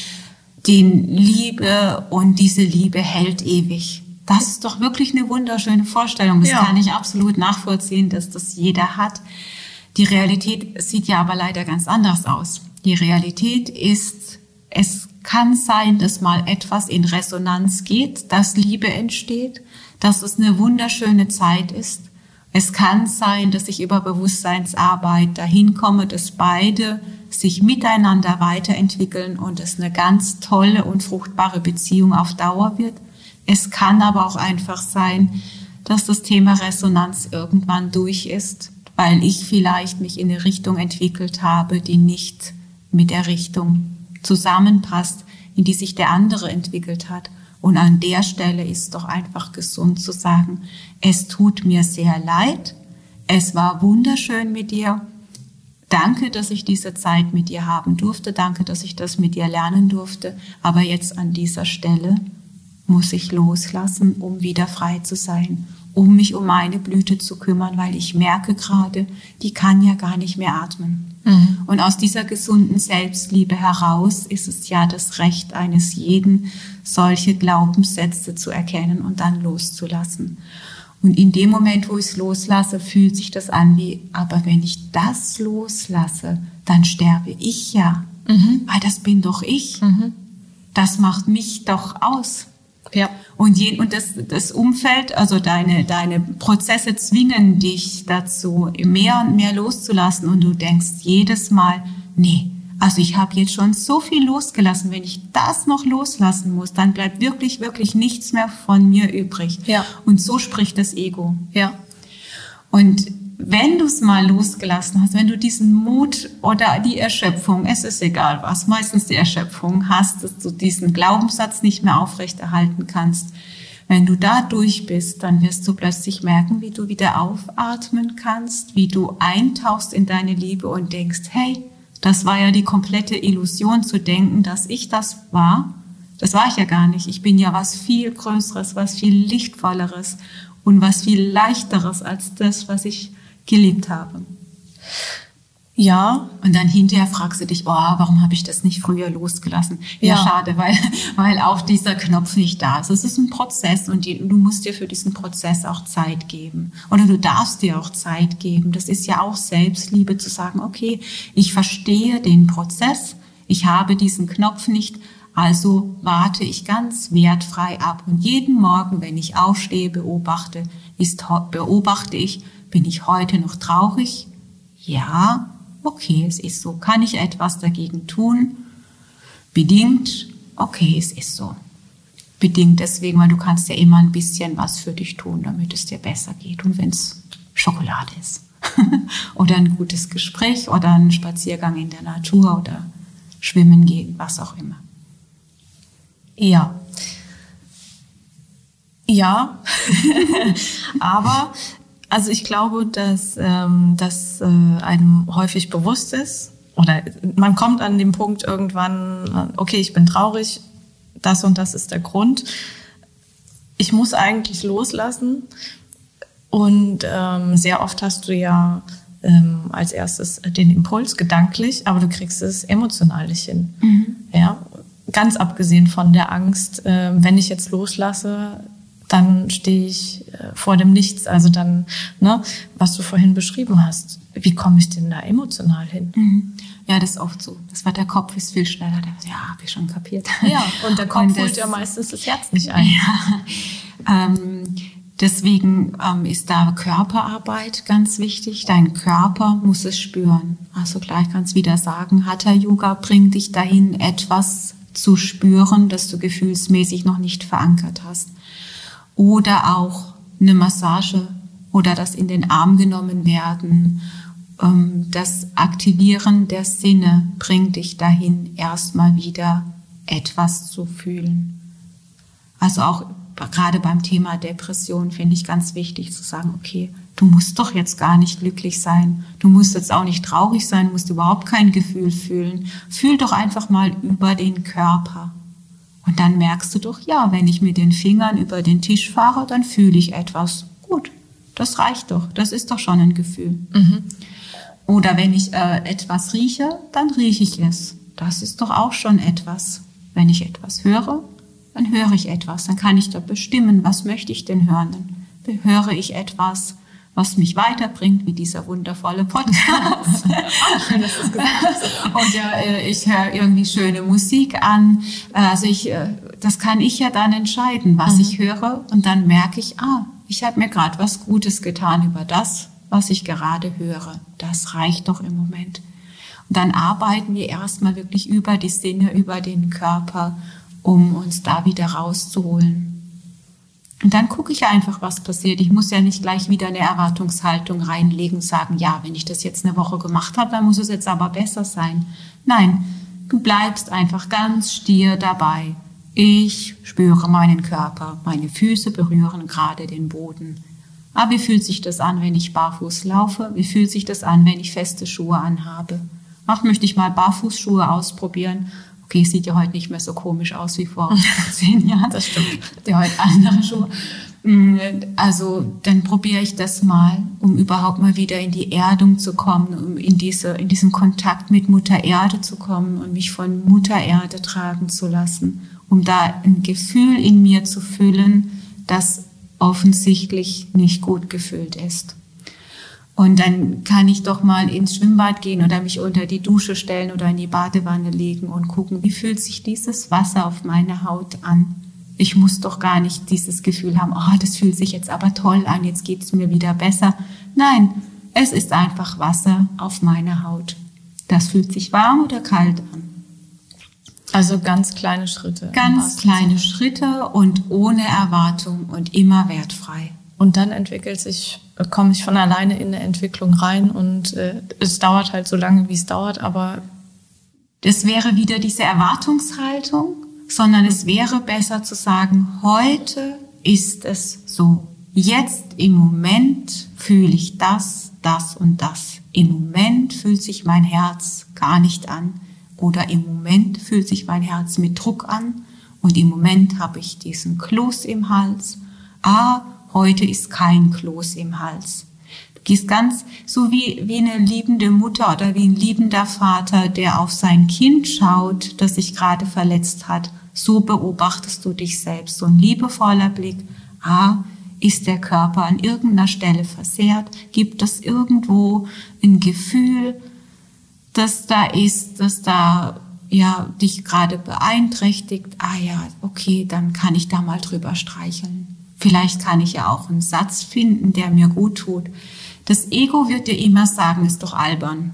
den Liebe und diese Liebe hält ewig. Das ist doch wirklich eine wunderschöne Vorstellung. Das ja. kann ich absolut nachvollziehen, dass das jeder hat. Die Realität sieht ja aber leider ganz anders aus. Die Realität ist, es kann sein, dass mal etwas in Resonanz geht, dass Liebe entsteht, dass es eine wunderschöne Zeit ist. Es kann sein, dass ich über Bewusstseinsarbeit dahin komme, dass beide sich miteinander weiterentwickeln und es eine ganz tolle und fruchtbare Beziehung auf Dauer wird. Es kann aber auch einfach sein, dass das Thema Resonanz irgendwann durch ist, weil ich vielleicht mich in eine Richtung entwickelt habe, die nicht mit der Richtung zusammenpasst, in die sich der andere entwickelt hat. Und an der Stelle ist doch einfach gesund zu sagen, es tut mir sehr leid, es war wunderschön mit dir, Danke, dass ich diese Zeit mit dir haben durfte. Danke, dass ich das mit dir lernen durfte. Aber jetzt an dieser Stelle muss ich loslassen, um wieder frei zu sein, um mich um meine Blüte zu kümmern, weil ich merke gerade, die kann ja gar nicht mehr atmen. Mhm. Und aus dieser gesunden Selbstliebe heraus ist es ja das Recht eines jeden, solche Glaubenssätze zu erkennen und dann loszulassen. Und in dem Moment, wo ich es loslasse, fühlt sich das an wie, aber wenn ich das loslasse, dann sterbe ich ja. Mhm. Weil das bin doch ich. Mhm. Das macht mich doch aus. Ja. Und, je, und das, das Umfeld, also deine, deine Prozesse zwingen dich dazu, mehr und mehr loszulassen. Und du denkst jedes Mal, nee, also ich habe jetzt schon so viel losgelassen. Wenn ich das noch loslassen muss, dann bleibt wirklich, wirklich nichts mehr von mir übrig. Ja. Und so spricht das Ego. Ja. Und wenn du es mal losgelassen hast, wenn du diesen Mut oder die Erschöpfung, es ist egal was, meistens die Erschöpfung hast, dass du diesen Glaubenssatz nicht mehr aufrechterhalten kannst, wenn du da durch bist, dann wirst du plötzlich merken, wie du wieder aufatmen kannst, wie du eintauchst in deine Liebe und denkst, hey, das war ja die komplette Illusion zu denken, dass ich das war. Das war ich ja gar nicht. Ich bin ja was viel Größeres, was viel Lichtvolleres und was viel Leichteres als das, was ich geliebt habe. Ja. Und dann hinterher fragst du dich, oh, warum habe ich das nicht früher losgelassen? Ja, ja, schade, weil, weil auch dieser Knopf nicht da ist. Es ist ein Prozess und die, du musst dir für diesen Prozess auch Zeit geben. Oder du darfst dir auch Zeit geben. Das ist ja auch Selbstliebe zu sagen, okay, ich verstehe den Prozess, ich habe diesen Knopf nicht, also warte ich ganz wertfrei ab. Und jeden Morgen, wenn ich aufstehe, beobachte, ist, beobachte ich, bin ich heute noch traurig? Ja, okay, es ist so. Kann ich etwas dagegen tun? Bedingt, okay, es ist so. Bedingt deswegen, weil du kannst ja immer ein bisschen was für dich tun, damit es dir besser geht. Und wenn es Schokolade ist oder ein gutes Gespräch oder ein Spaziergang in der Natur oder schwimmen gehen, was auch immer. Ja. Ja, aber also ich glaube, dass ähm, das äh, einem häufig bewusst ist oder man kommt an den Punkt irgendwann, okay, ich bin traurig, das und das ist der Grund. Ich muss eigentlich loslassen und ähm, sehr oft hast du ja ähm, als erstes den Impuls gedanklich, aber du kriegst es emotional nicht hin. Mhm. Ja, ganz abgesehen von der Angst, äh, wenn ich jetzt loslasse, dann stehe ich äh, vor dem Nichts. Also dann, ne, was du vorhin beschrieben hast, wie komme ich denn da emotional hin? Mhm. Ja, das ist oft so. Das war der Kopf ist viel schneller. Der, ja, habe ich schon kapiert. Ja, und der Kopf holt ja meistens das Herz nicht ein. Ja. Ähm, Deswegen ähm, ist da Körperarbeit ganz wichtig. Dein Körper muss es spüren. Also gleich kannst du wieder sagen, Hatha Yoga bringt dich dahin, etwas zu spüren, das du gefühlsmäßig noch nicht verankert hast. Oder auch eine Massage oder das in den Arm genommen werden. Ähm, das Aktivieren der Sinne bringt dich dahin, erstmal wieder etwas zu fühlen. Also auch gerade beim Thema Depression finde ich ganz wichtig zu sagen, okay, du musst doch jetzt gar nicht glücklich sein. Du musst jetzt auch nicht traurig sein, musst überhaupt kein Gefühl fühlen. Fühl doch einfach mal über den Körper. Und dann merkst du doch, ja, wenn ich mit den Fingern über den Tisch fahre, dann fühle ich etwas. Gut, das reicht doch. Das ist doch schon ein Gefühl. Mhm. Oder wenn ich äh, etwas rieche, dann rieche ich es. Das ist doch auch schon etwas. Wenn ich etwas höre, dann höre ich etwas, dann kann ich da bestimmen, was möchte ich denn hören. Dann höre ich etwas, was mich weiterbringt, wie dieser wundervolle Podcast. Schön, dass du gesagt hast. Und ja, äh, ich höre irgendwie schöne Musik an. Also ich, äh, das kann ich ja dann entscheiden, was mhm. ich höre. Und dann merke ich, ah, ich habe mir gerade was Gutes getan über das, was ich gerade höre. Das reicht doch im Moment. Und dann arbeiten wir erstmal wirklich über die Sinne, über den Körper um uns da wieder rauszuholen. Und dann gucke ich einfach, was passiert. Ich muss ja nicht gleich wieder eine Erwartungshaltung reinlegen, sagen, ja, wenn ich das jetzt eine Woche gemacht habe, dann muss es jetzt aber besser sein. Nein, du bleibst einfach ganz stier dabei. Ich spüre meinen Körper, meine Füße berühren gerade den Boden. Aber wie fühlt sich das an, wenn ich barfuß laufe? Wie fühlt sich das an, wenn ich feste Schuhe anhabe? Ach, möchte ich mal Barfußschuhe ausprobieren okay, sieht ja heute nicht mehr so komisch aus wie vor zehn Jahren. Das stimmt. Der heute andere Schuhe. Mm, also dann probiere ich das mal, um überhaupt mal wieder in die Erdung zu kommen, um in, diese, in diesen Kontakt mit Mutter Erde zu kommen und mich von Mutter Erde tragen zu lassen, um da ein Gefühl in mir zu füllen, das offensichtlich nicht gut gefüllt ist. Und dann kann ich doch mal ins Schwimmbad gehen oder mich unter die Dusche stellen oder in die Badewanne legen und gucken, wie fühlt sich dieses Wasser auf meine Haut an. Ich muss doch gar nicht dieses Gefühl haben, oh, das fühlt sich jetzt aber toll an, jetzt geht es mir wieder besser. Nein, es ist einfach Wasser auf meiner Haut. Das fühlt sich warm oder kalt an. Also ganz kleine Schritte. Ganz kleine Schritte und ohne Erwartung und immer wertfrei. Und dann entwickelt sich, komme ich von alleine in eine Entwicklung rein und äh, es dauert halt so lange, wie es dauert, aber es wäre wieder diese Erwartungshaltung, sondern es wäre besser zu sagen, heute ist es so. Jetzt im Moment fühle ich das, das und das. Im Moment fühlt sich mein Herz gar nicht an oder im Moment fühlt sich mein Herz mit Druck an und im Moment habe ich diesen Kloß im Hals. Ah, heute ist kein Kloß im Hals. Du gehst ganz so wie, wie eine liebende Mutter oder wie ein liebender Vater, der auf sein Kind schaut, das sich gerade verletzt hat. So beobachtest du dich selbst. So ein liebevoller Blick. Ah, ist der Körper an irgendeiner Stelle versehrt? Gibt es irgendwo ein Gefühl, das da ist, das da ja dich gerade beeinträchtigt? Ah ja, okay, dann kann ich da mal drüber streicheln. Vielleicht kann ich ja auch einen Satz finden, der mir gut tut. Das Ego wird dir immer sagen, ist doch albern.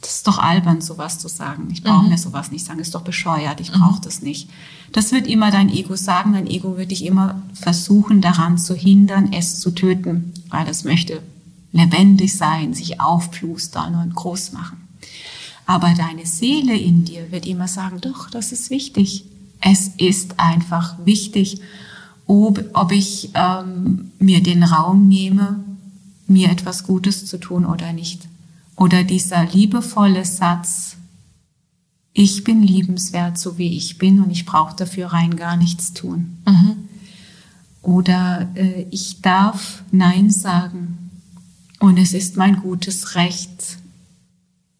Das ist doch albern, sowas zu sagen. Ich brauche mhm. mir sowas nicht sagen, ist doch bescheuert, ich brauche mhm. das nicht. Das wird immer dein Ego sagen. Dein Ego wird dich immer versuchen, daran zu hindern, es zu töten, weil es möchte lebendig sein, sich aufplustern und groß machen. Aber deine Seele in dir wird immer sagen, doch, das ist wichtig. Es ist einfach wichtig ob, ob ich ähm, mir den Raum nehme, mir etwas Gutes zu tun oder nicht. Oder dieser liebevolle Satz, ich bin liebenswert, so wie ich bin und ich brauche dafür rein gar nichts tun. Mhm. Oder äh, ich darf Nein sagen und es ist mein gutes Recht,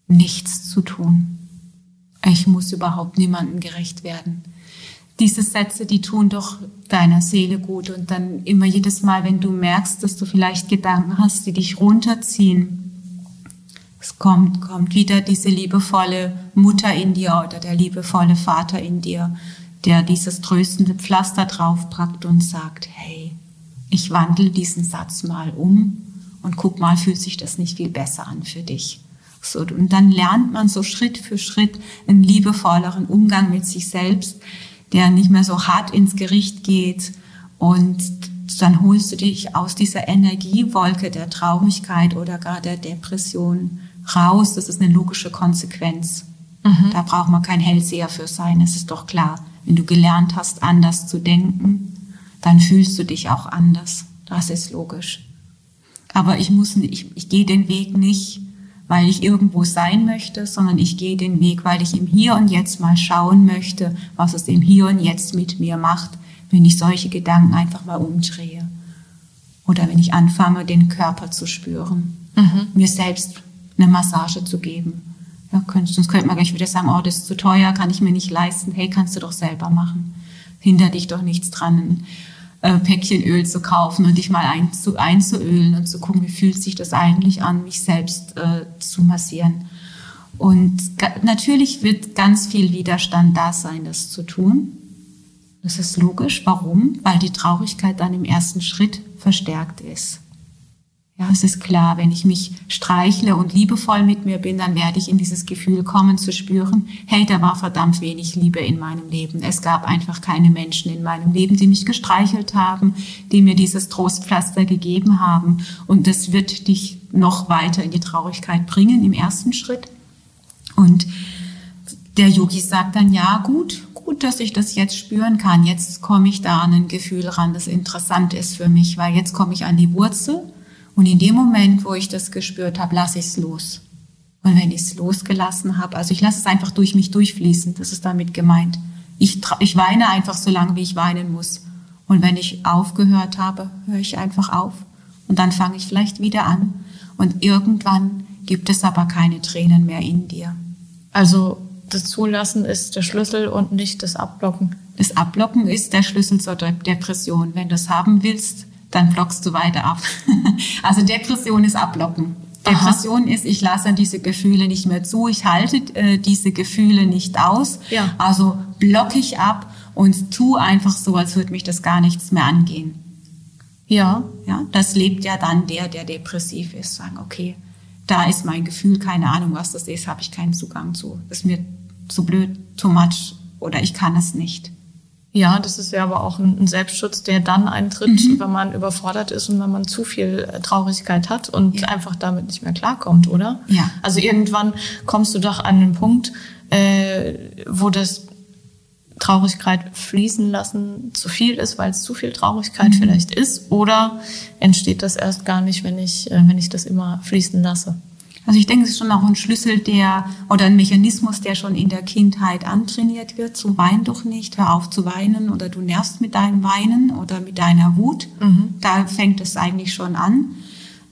nichts zu tun. Ich muss überhaupt niemandem gerecht werden diese Sätze, die tun doch deiner Seele gut. Und dann immer jedes Mal, wenn du merkst, dass du vielleicht Gedanken hast, die dich runterziehen, es kommt, kommt wieder diese liebevolle Mutter in dir oder der liebevolle Vater in dir, der dieses tröstende Pflaster draufpackt und sagt, hey, ich wandle diesen Satz mal um und guck mal, fühlt sich das nicht viel besser an für dich. So, und dann lernt man so Schritt für Schritt einen liebevolleren Umgang mit sich selbst, der nicht mehr so hart ins Gericht geht und dann holst du dich aus dieser Energiewolke der Traurigkeit oder gar der Depression raus. Das ist eine logische Konsequenz. Mhm. Da braucht man kein Hellseher für sein, es ist doch klar. Wenn du gelernt hast, anders zu denken, dann fühlst du dich auch anders. Das ist logisch. Aber ich muss, ich, ich gehe den Weg nicht, weil ich irgendwo sein möchte, sondern ich gehe den Weg, weil ich im Hier und Jetzt mal schauen möchte, was es im Hier und Jetzt mit mir macht, wenn ich solche Gedanken einfach mal umdrehe. Oder wenn ich anfange, den Körper zu spüren, mhm. mir selbst eine Massage zu geben. Ja, könnt, sonst könnte man gleich wieder sagen, oh, das ist zu teuer, kann ich mir nicht leisten. Hey, kannst du doch selber machen. Hinter dich doch nichts dran, äh, Päckchen Öl zu kaufen und dich mal einzu, einzuölen und zu gucken, wie fühlt sich das eigentlich an, mich selbst äh, zu massieren. Und natürlich wird ganz viel Widerstand da sein, das zu tun. Das ist logisch. Warum? Weil die Traurigkeit dann im ersten Schritt verstärkt ist. Ja, es ist klar, wenn ich mich streichle und liebevoll mit mir bin, dann werde ich in dieses Gefühl kommen zu spüren, hey, da war verdammt wenig Liebe in meinem Leben. Es gab einfach keine Menschen in meinem Leben, die mich gestreichelt haben, die mir dieses Trostpflaster gegeben haben. Und das wird dich noch weiter in die Traurigkeit bringen im ersten Schritt. Und der Yogi sagt dann, ja, gut, gut, dass ich das jetzt spüren kann. Jetzt komme ich da an ein Gefühl ran, das interessant ist für mich, weil jetzt komme ich an die Wurzel und in dem Moment, wo ich das gespürt habe, lasse ich es los. Und wenn ich es losgelassen habe, also ich lasse es einfach durch mich durchfließen, das ist damit gemeint. Ich, ich weine einfach so lange, wie ich weinen muss. Und wenn ich aufgehört habe, höre ich einfach auf. Und dann fange ich vielleicht wieder an. Und irgendwann gibt es aber keine Tränen mehr in dir. Also das Zulassen ist der Schlüssel und nicht das Abblocken. Das Abblocken ist der Schlüssel zur Depression. Wenn du es haben willst, dann blockst du weiter ab. also Depression ist abblocken. Depression Aha. ist, ich lasse diese Gefühle nicht mehr zu, ich halte äh, diese Gefühle nicht aus. Ja. Also blocke ich ab und tu einfach so, als würde mich das gar nichts mehr angehen. Ja. Ja, das lebt ja dann der, der depressiv ist. Sagen, okay, da ist mein Gefühl, keine Ahnung, was das ist, habe ich keinen Zugang zu. Das ist mir zu blöd, too much oder ich kann es nicht. Ja, das ist ja aber auch ein Selbstschutz, der dann eintritt, mhm. wenn man überfordert ist und wenn man zu viel äh, Traurigkeit hat und ja. einfach damit nicht mehr klarkommt, oder? Ja. Also irgendwann kommst du doch an den Punkt, äh, wo das Traurigkeit fließen lassen zu viel ist, weil es zu viel Traurigkeit mhm. vielleicht ist, oder entsteht das erst gar nicht, wenn ich, äh, wenn ich das immer fließen lasse? Also ich denke, es ist schon auch ein Schlüssel, der oder ein Mechanismus, der schon in der Kindheit antrainiert wird. So wein doch nicht, hör auf zu weinen oder du nervst mit deinem Weinen oder mit deiner Wut. Mhm. Da fängt es eigentlich schon an.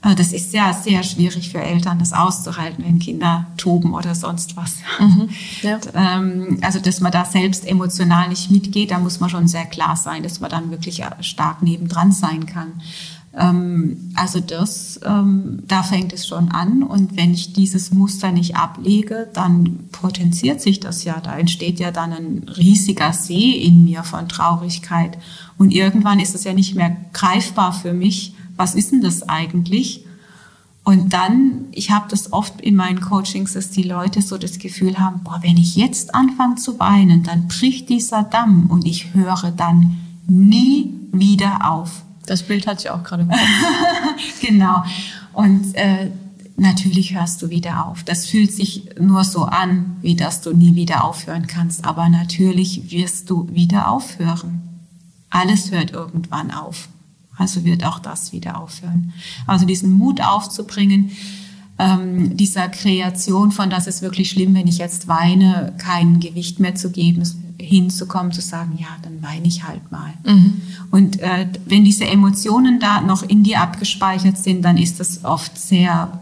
Äh, das ist sehr, sehr schwierig für Eltern, das auszuhalten, wenn Kinder toben oder sonst was. Mhm. Ja. Ähm, also, dass man da selbst emotional nicht mitgeht, da muss man schon sehr klar sein, dass man dann wirklich stark nebendran sein kann. Ähm, also das, ähm, da fängt es schon an. Und wenn ich dieses Muster nicht ablege, dann potenziert sich das ja. Da entsteht ja dann ein riesiger See in mir von Traurigkeit. Und irgendwann ist es ja nicht mehr greifbar für mich. Was ist denn das eigentlich? Und dann, ich habe das oft in meinen Coachings, dass die Leute so das Gefühl haben, boah, wenn ich jetzt anfange zu weinen, dann bricht dieser Damm und ich höre dann nie wieder auf. Das Bild hatte ich auch gerade genau. Und äh, natürlich hörst du wieder auf. Das fühlt sich nur so an, wie dass du nie wieder aufhören kannst. Aber natürlich wirst du wieder aufhören. Alles hört irgendwann auf. Also wird auch das wieder aufhören. Also diesen Mut aufzubringen, ähm, dieser Kreation von, das ist wirklich schlimm, wenn ich jetzt weine, kein Gewicht mehr zu geben, hinzukommen, zu sagen, ja, dann weine ich halt mal. Mhm. Und äh, wenn diese Emotionen da noch in dir abgespeichert sind, dann ist das oft sehr,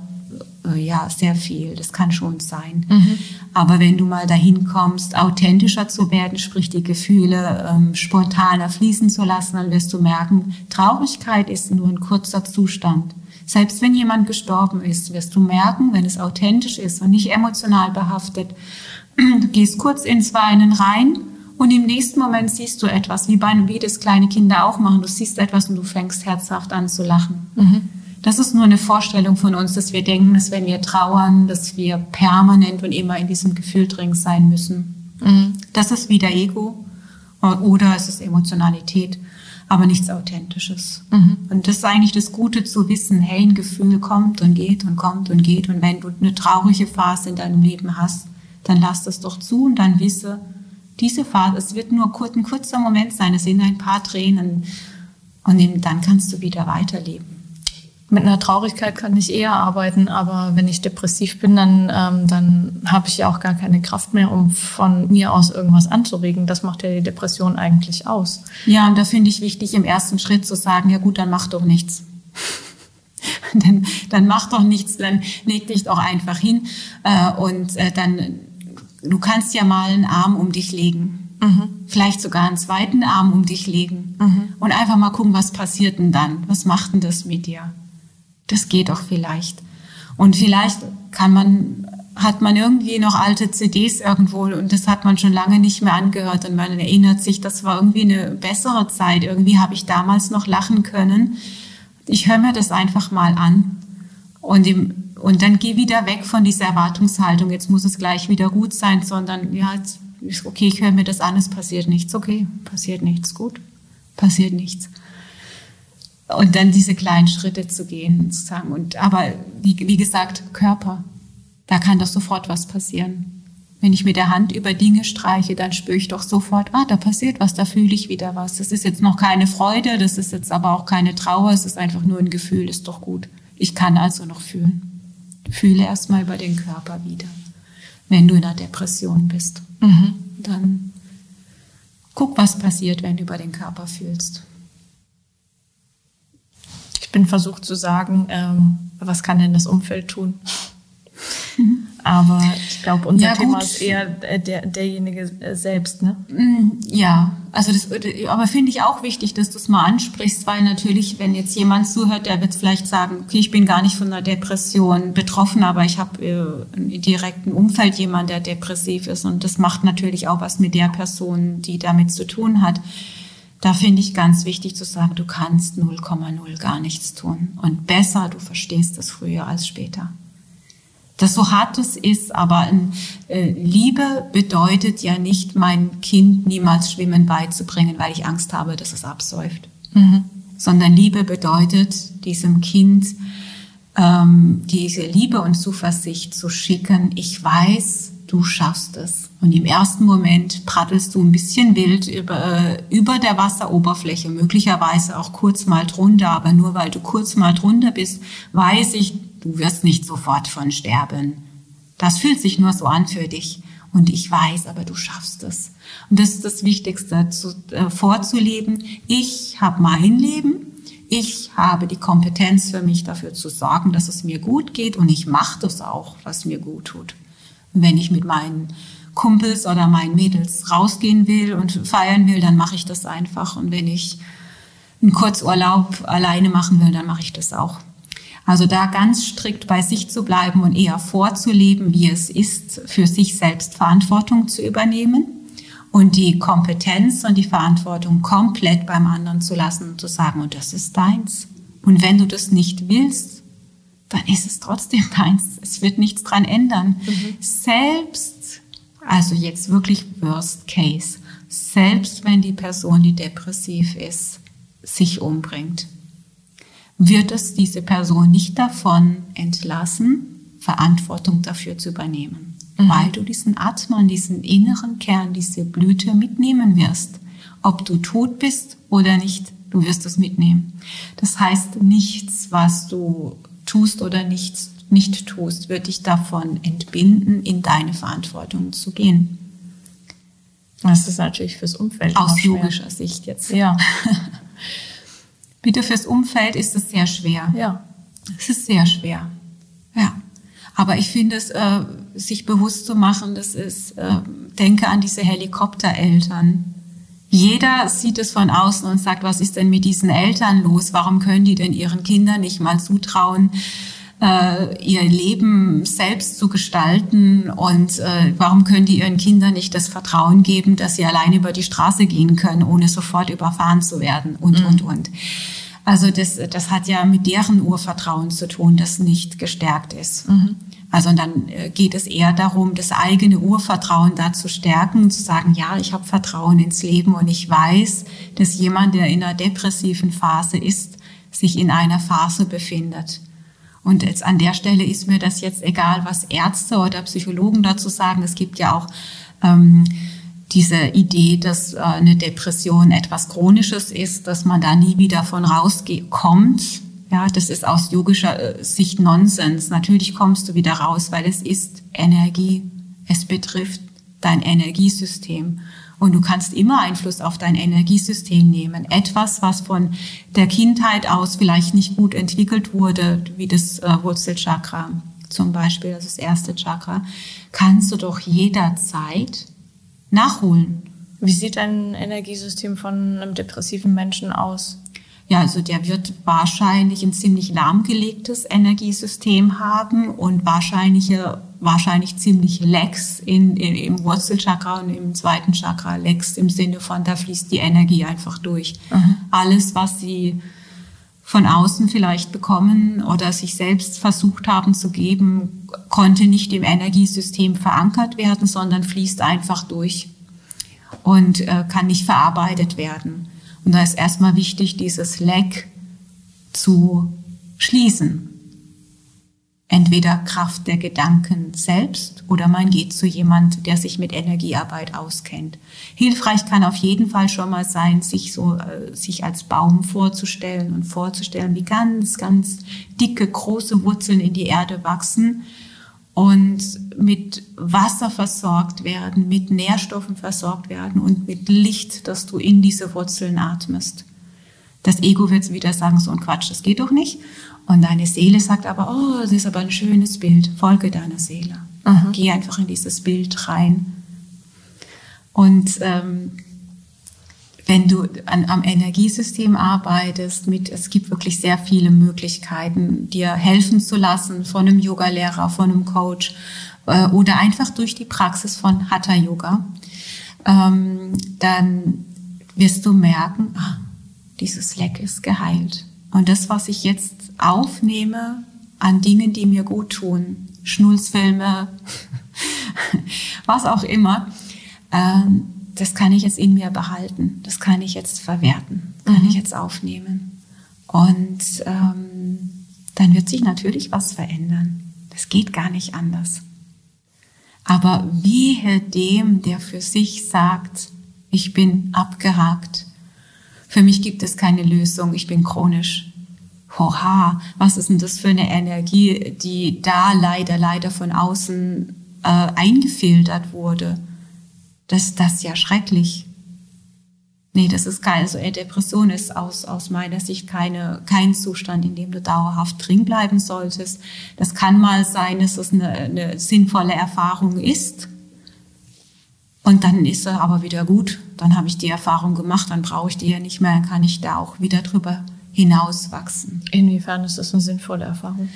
äh, ja, sehr viel. Das kann schon sein. Mhm. Aber wenn du mal dahin kommst, authentischer zu werden, sprich die Gefühle ähm, spontaner fließen zu lassen, dann wirst du merken, Traurigkeit ist nur ein kurzer Zustand. Selbst wenn jemand gestorben ist, wirst du merken, wenn es authentisch ist und nicht emotional behaftet, du gehst kurz ins Weinen rein Und im nächsten Moment siehst du etwas, wie, bei, wie das kleine Kinder auch machen. Du siehst etwas und du fängst herzhaft an zu lachen. Mhm. Das ist nur eine Vorstellung von uns, dass wir denken, dass wenn wir trauern, dass wir permanent und immer in diesem Gefühl drin sein müssen. Mhm. Das ist wieder Ego oder es ist Emotionalität, aber nichts Authentisches. Mhm. Und das ist eigentlich das Gute zu wissen, hey, ein Gefühl kommt und geht und kommt und geht. Und wenn du eine traurige Phase in deinem Leben hast, dann lass das doch zu und dann wisse, diese Phase, es wird nur ein kurzer Moment sein, es sind ein paar Tränen und dann kannst du wieder weiterleben mit einer Traurigkeit kann ich eher arbeiten, aber wenn ich depressiv bin, dann, ähm, dann habe ich ja auch gar keine Kraft mehr, um von mir aus irgendwas anzuregen. Das macht ja die Depression eigentlich aus. Ja, und da finde ich wichtig, im ersten Schritt zu sagen, ja gut, dann mach doch nichts. dann, dann mach doch nichts, dann leg dich doch einfach hin äh, und äh, dann, du kannst ja mal einen Arm um dich legen. Mhm. Vielleicht sogar einen zweiten Arm um dich legen mhm. und einfach mal gucken, was passiert denn dann? Was macht denn das mit dir? das geht doch vielleicht. Und vielleicht kann man, hat man irgendwie noch alte CDs irgendwo und das hat man schon lange nicht mehr angehört und man erinnert sich, das war irgendwie eine bessere Zeit. Irgendwie habe ich damals noch lachen können. Ich höre mir das einfach mal an und, im, und dann geh wieder weg von dieser Erwartungshaltung, jetzt muss es gleich wieder gut sein, sondern ja, okay, ich höre mir das an, es passiert nichts, okay, passiert nichts, gut, passiert nichts. Und dann diese kleinen Schritte zu gehen, zu sagen. Und, aber wie, wie gesagt, Körper, da kann doch sofort was passieren. Wenn ich mit der Hand über Dinge streiche, dann spüre ich doch sofort, ah, da passiert was, da fühle ich wieder was. Das ist jetzt noch keine Freude, das ist jetzt aber auch keine Trauer, es ist einfach nur ein Gefühl, ist doch gut. Ich kann also noch fühlen. Fühle erstmal über den Körper wieder. Wenn du in einer Depression bist, mhm. dann guck, was passiert, wenn du über den Körper fühlst. Ich bin versucht zu sagen, ähm, was kann denn das Umfeld tun? Aber ich glaube, unser ja, Thema ist eher der, derjenige äh, selbst, ne? Mm, ja, also das, aber finde ich auch wichtig, dass du es mal ansprichst, weil natürlich, wenn jetzt jemand zuhört, der wird vielleicht sagen, okay, ich bin gar nicht von einer Depression betroffen, aber ich habe äh, im direkten Umfeld jemand, der depressiv ist und das macht natürlich auch was mit der Person, die damit zu tun hat. Da finde ich ganz wichtig zu sagen, du kannst 0,0 gar nichts tun. Und besser, du verstehst es früher als später. Das so hart es ist, aber äh, Liebe bedeutet ja nicht, mein Kind niemals Schwimmen beizubringen, weil ich Angst habe, dass es absäuft. Mhm. Sondern Liebe bedeutet, diesem Kind ähm, diese Liebe und Zuversicht zu schicken. Ich weiß, du schaffst es. Und im ersten Moment praddelst du ein bisschen wild über, äh, über der Wasseroberfläche, möglicherweise auch kurz mal drunter, aber nur weil du kurz mal drunter bist, weiß ich, du wirst nicht sofort von sterben. Das fühlt sich nur so an für dich. Und ich weiß, aber du schaffst es. Und das ist das Wichtigste, zu, äh, vorzuleben. Ich habe mein Leben. Ich habe die Kompetenz für mich dafür zu sorgen, dass es mir gut geht und ich mache das auch, was mir gut tut wenn ich mit meinen Kumpels oder meinen Mädels rausgehen will und feiern will, dann mache ich das einfach. Und wenn ich einen Kurzurlaub alleine machen will, dann mache ich das auch. Also da ganz strikt bei sich zu bleiben und eher vorzuleben, wie es ist, für sich selbst Verantwortung zu übernehmen und die Kompetenz und die Verantwortung komplett beim anderen zu lassen und zu sagen, und das ist deins. Und wenn du das nicht willst, dann ist es trotzdem deins. Es wird nichts dran ändern. Mhm. Selbst, also jetzt wirklich Worst Case, selbst wenn die Person, die depressiv ist, sich umbringt, wird es diese Person nicht davon entlassen, Verantwortung dafür zu übernehmen. Mhm. Weil du diesen Atman, diesen inneren Kern, diese Blüte mitnehmen wirst. Ob du tot bist oder nicht, du wirst es mitnehmen. Das heißt, nichts, was du tust oder nichts, nicht tust, wird dich davon entbinden, in deine Verantwortung zu gehen. Das ist natürlich fürs Umfeld. Aus yogischer Sicht jetzt. Ja. Bitte fürs Umfeld ist es sehr schwer. Ja. Es ist sehr schwer. Ja. Aber ich finde es, äh, sich bewusst zu machen, das ist, äh, denke an diese Helikoptereltern, jeder sieht es von außen und sagt, was ist denn mit diesen Eltern los? Warum können die denn ihren Kindern nicht mal zutrauen, äh, ihr Leben selbst zu gestalten und äh, warum können die ihren Kindern nicht das Vertrauen geben, dass sie allein über die Straße gehen können, ohne sofort überfahren zu werden und, mhm. und, und. Also das, das hat ja mit deren Urvertrauen zu tun, das nicht gestärkt ist. Mhm. Also dann äh, geht es eher darum, das eigene Urvertrauen da zu stärken und zu sagen, ja, ich habe Vertrauen ins Leben und ich weiß, dass jemand, der in einer depressiven Phase ist, sich in einer Phase befindet. Und jetzt an der Stelle ist mir das jetzt egal, was Ärzte oder Psychologen dazu sagen. Es gibt ja auch ähm, diese Idee, dass äh, eine Depression etwas Chronisches ist, dass man da nie wieder von rauskommt. Ja, das ist aus yogischer äh, Sicht Nonsens. Natürlich kommst du wieder raus, weil es ist Energie. Es betrifft dein Energiesystem. Und du kannst immer Einfluss auf dein Energiesystem nehmen. Etwas, was von der Kindheit aus vielleicht nicht gut entwickelt wurde, wie das äh, Wurzelchakra zum Beispiel, das, ist das erste Chakra, kannst du doch jederzeit nachholen. Wie sieht ein Energiesystem von einem depressiven Menschen aus? Ja, also der wird wahrscheinlich ein ziemlich lahmgelegtes Energiesystem haben und wahrscheinlich, wahrscheinlich ziemlich lax in, in, im Wurzelchakra und im zweiten Chakra lax im Sinne von, da fließt die Energie einfach durch. Mhm. Alles, was sie von außen vielleicht bekommen oder sich selbst versucht haben zu geben, konnte nicht im Energiesystem verankert werden, sondern fließt einfach durch und äh, kann nicht verarbeitet werden. Und da ist erstmal wichtig, dieses Leck zu schließen. Entweder Kraft der Gedanken selbst oder man geht zu jemand, der sich mit Energiearbeit auskennt. Hilfreich kann auf jeden Fall schon mal sein, sich so, äh, sich als Baum vorzustellen und vorzustellen, wie ganz, ganz dicke, große Wurzeln in die Erde wachsen und mit Wasser versorgt werden, mit Nährstoffen versorgt werden und mit Licht, dass du in diese Wurzeln atmest. Das Ego wird wieder sagen, so ein Quatsch, das geht doch nicht. Und deine Seele sagt aber, oh, das ist aber ein schönes Bild, folge deiner Seele. Mhm. Geh einfach in dieses Bild rein. Und ähm, wenn du an, am Energiesystem arbeitest, mit, es gibt wirklich sehr viele Möglichkeiten, dir helfen zu lassen von einem Yogalehrer, von einem Coach äh, oder einfach durch die Praxis von Hatha Yoga, ähm, dann wirst du merken, ah, dieses Leck ist geheilt. Und das, was ich jetzt aufnehme an Dingen, die mir gut tun, Schnulzfilme, was auch immer, ähm, das kann ich jetzt in mir behalten, das kann ich jetzt verwerten, kann mhm. ich jetzt aufnehmen. Und ähm, dann wird sich natürlich was verändern. Das geht gar nicht anders. Aber wehe dem, der für sich sagt, ich bin abgehakt. Für mich gibt es keine Lösung, ich bin chronisch. Hoha, was ist denn das für eine Energie, die da leider, leider von außen äh, eingefiltert wurde? das, das ist ja schrecklich. Nee, das ist geil. Also Depression ist aus, aus meiner Sicht keine, kein Zustand, in dem du dauerhaft drin bleiben solltest. Das kann mal sein, dass es eine, eine sinnvolle Erfahrung ist. Und dann ist er aber wieder gut. Dann habe ich die Erfahrung gemacht, dann brauche ich die ja nicht mehr, dann kann ich da auch wieder drüber hinauswachsen. Inwiefern ist das eine sinnvolle Erfahrung?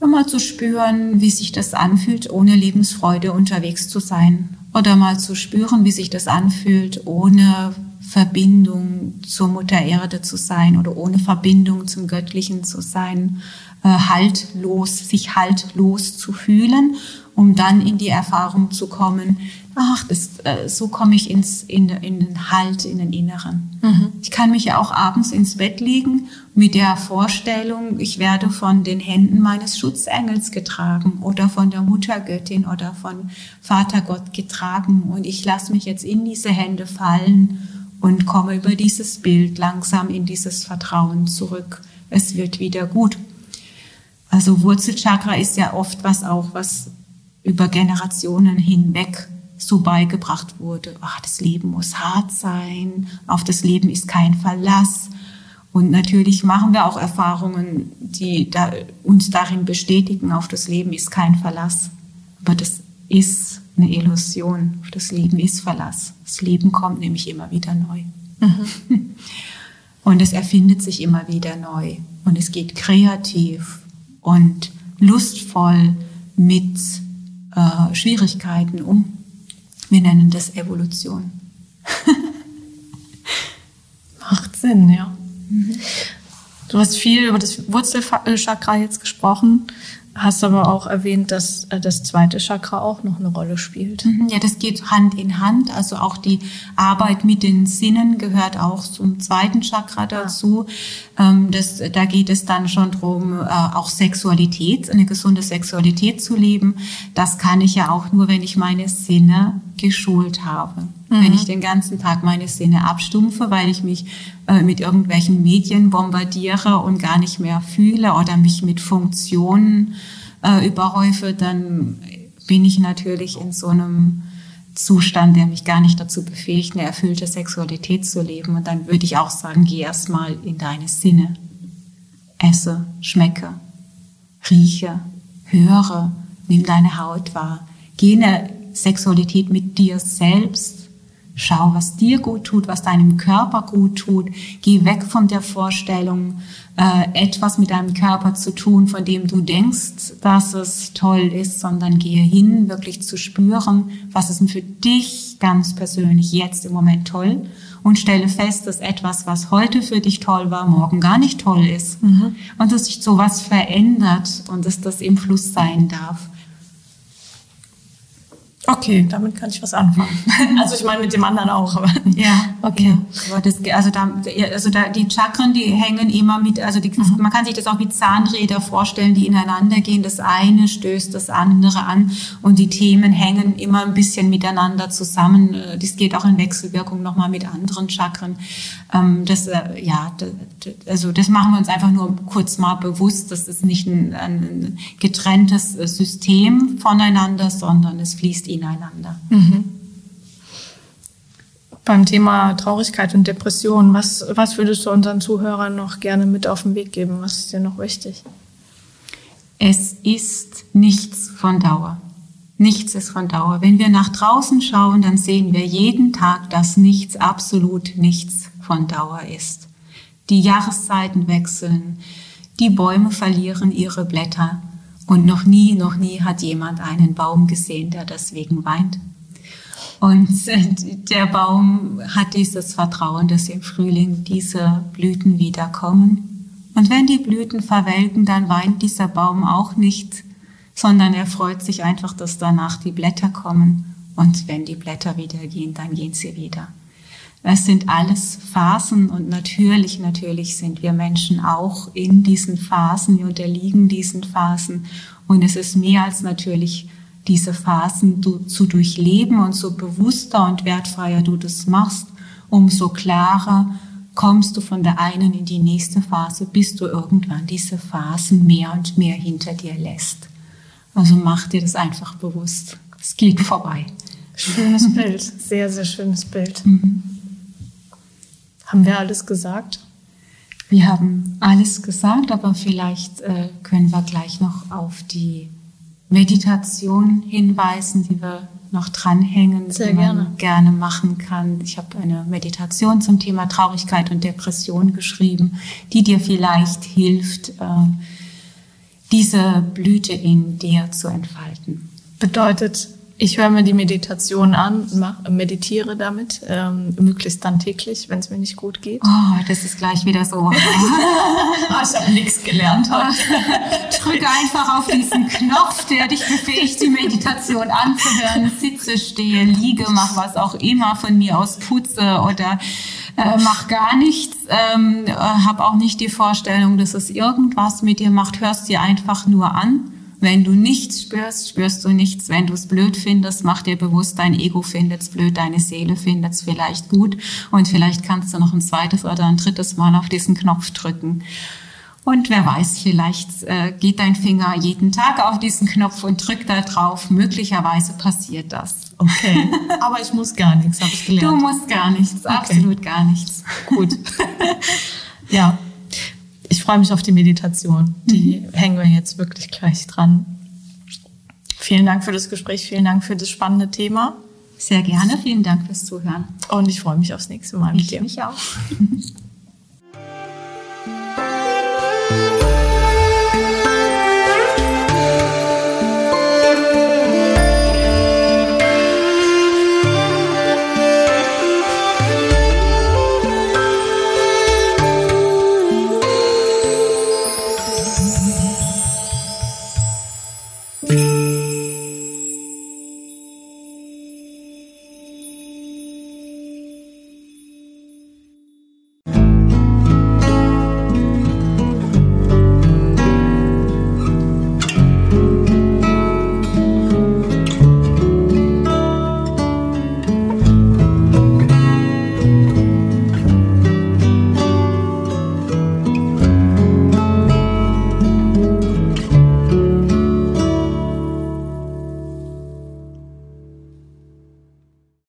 Mal zu spüren, wie sich das anfühlt, ohne Lebensfreude unterwegs zu sein oder mal zu spüren, wie sich das anfühlt, ohne Verbindung zur Mutter Erde zu sein oder ohne Verbindung zum Göttlichen zu sein, äh, haltlos, sich haltlos zu fühlen, um dann in die Erfahrung zu kommen, ach, das, äh, so komme ich ins, in, in den Halt, in den Inneren. Mhm. Ich kann mich ja auch abends ins Bett legen mit der Vorstellung, ich werde von den Händen meines Schutzengels getragen oder von der Muttergöttin oder von Vatergott getragen und ich lasse mich jetzt in diese Hände fallen und komme über dieses Bild langsam in dieses Vertrauen zurück. Es wird wieder gut. Also Wurzelchakra ist ja oft was auch, was über Generationen hinweg so beigebracht wurde, ach, das Leben muss hart sein, auf das Leben ist kein Verlass. Und natürlich machen wir auch Erfahrungen, die da, uns darin bestätigen, auf das Leben ist kein Verlass. Aber das ist eine Illusion. Auf das Leben ist Verlass. Das Leben kommt nämlich immer wieder neu. Mhm. Und es erfindet sich immer wieder neu. Und es geht kreativ und lustvoll mit äh, Schwierigkeiten um. Wir nennen das Evolution. Macht Sinn, ja. Mhm. Du hast viel über das Wurzelchakra jetzt gesprochen. Hast aber auch erwähnt, dass äh, das zweite Chakra auch noch eine Rolle spielt. Mhm, ja, das geht Hand in Hand. Also auch die Arbeit mit den Sinnen gehört auch zum zweiten Chakra dazu. Ähm, das, da geht es dann schon drum, äh, auch Sexualität, eine gesunde Sexualität zu leben. Das kann ich ja auch nur, wenn ich meine Sinne geschult habe. Mhm. Wenn ich den ganzen Tag meine Sinne abstumpfe, weil ich mich äh, mit irgendwelchen Medien bombardiere und gar nicht mehr fühle oder mich mit Funktionen äh, überhäufe, dann bin ich natürlich in so einem Zustand, der mich gar nicht dazu befähigt, eine erfüllte Sexualität zu leben. Und dann würde ich auch sagen, geh erstmal in deine Sinne. Esse, schmecke, rieche, höre, nimm deine Haut wahr. Geh in eine Sexualität mit dir selbst Schau, was dir gut tut, was deinem Körper gut tut. Geh weg von der Vorstellung, äh, etwas mit deinem Körper zu tun, von dem du denkst, dass es toll ist, sondern gehe hin, wirklich zu spüren, was ist denn für dich ganz persönlich jetzt im Moment toll und stelle fest, dass etwas, was heute für dich toll war, morgen gar nicht toll ist. Mhm. Und dass sich sowas verändert und dass das im Fluss sein darf. Okay, damit kann ich was anfangen. Also ich meine mit dem anderen auch. Aber ja, okay. Ja. Das, also da, also da die Chakren, die hängen immer mit, also die, mhm. man kann sich das auch wie Zahnräder vorstellen, die ineinander gehen. Das eine stößt das andere an und die Themen hängen immer ein bisschen miteinander zusammen. Das geht auch in Wechselwirkung nochmal mit anderen Chakren. Ähm, das, äh, ja, also das machen wir uns einfach nur kurz mal bewusst. Das ist nicht ein, ein getrenntes System voneinander, sondern es fließt ineinander. Mhm. Beim Thema Traurigkeit und Depression, was, was würdest du unseren Zuhörern noch gerne mit auf den Weg geben? Was ist dir noch wichtig? Es ist nichts von Dauer. Nichts ist von Dauer. Wenn wir nach draußen schauen, dann sehen wir jeden Tag, dass nichts, absolut nichts von Dauer ist. Die Jahreszeiten wechseln, die Bäume verlieren ihre Blätter, und noch nie, noch nie hat jemand einen Baum gesehen, der deswegen weint. Und der Baum hat dieses Vertrauen, dass im Frühling diese Blüten wiederkommen. Und wenn die Blüten verwelken, dann weint dieser Baum auch nicht, sondern er freut sich einfach, dass danach die Blätter kommen. Und wenn die Blätter wieder gehen, dann gehen sie wieder. Es sind alles Phasen und natürlich, natürlich sind wir Menschen auch in diesen Phasen, wir unterliegen diesen Phasen und es ist mehr als natürlich, diese Phasen zu durchleben und so bewusster und wertfreier du das machst, umso klarer kommst du von der einen in die nächste Phase, bis du irgendwann diese Phasen mehr und mehr hinter dir lässt. Also mach dir das einfach bewusst. Es geht vorbei. Schönes Bild, sehr, sehr schönes Bild. Mhm. Haben wir alles gesagt? Wir haben alles gesagt, aber vielleicht äh, können wir gleich noch auf die Meditation hinweisen, die wir noch dranhängen, Sehr die man gerne. gerne machen kann. Ich habe eine Meditation zum Thema Traurigkeit und Depression geschrieben, die dir vielleicht hilft, äh, diese Blüte in dir zu entfalten. Bedeutet, ich höre mir die Meditation an, mach, meditiere damit, ähm, möglichst dann täglich, wenn es mir nicht gut geht. Oh, das ist gleich wieder so. Ah, ich habe nichts gelernt heute. Drücke einfach auf diesen Knopf, der dich befähigt, die Meditation anzuhören. Sitze, stehe, liege, mach was auch immer von mir aus, putze oder äh, mach gar nichts. Ähm, äh, hab auch nicht die Vorstellung, dass es irgendwas mit dir macht. Hörst dir einfach nur an wenn du nichts spürst, spürst du nichts. Wenn du es blöd findest, mach dir bewusst, dein Ego findet es blöd, deine Seele findet es vielleicht gut und vielleicht kannst du noch ein zweites oder ein drittes Mal auf diesen Knopf drücken. Und wer weiß, vielleicht äh, geht dein Finger jeden Tag auf diesen Knopf und drückt da drauf. Möglicherweise passiert das. Okay. Aber ich muss gar nichts, habe ich gelernt. Du musst gar nichts, okay. absolut gar nichts. Gut. ja, ich freue mich auf die Meditation. Die mhm. hängen wir jetzt wirklich gleich dran. Vielen Dank für das Gespräch, vielen Dank für das spannende Thema. Sehr gerne, vielen Dank fürs Zuhören. Und ich freue mich aufs nächste Mal ich mit dir. Ich mich auch.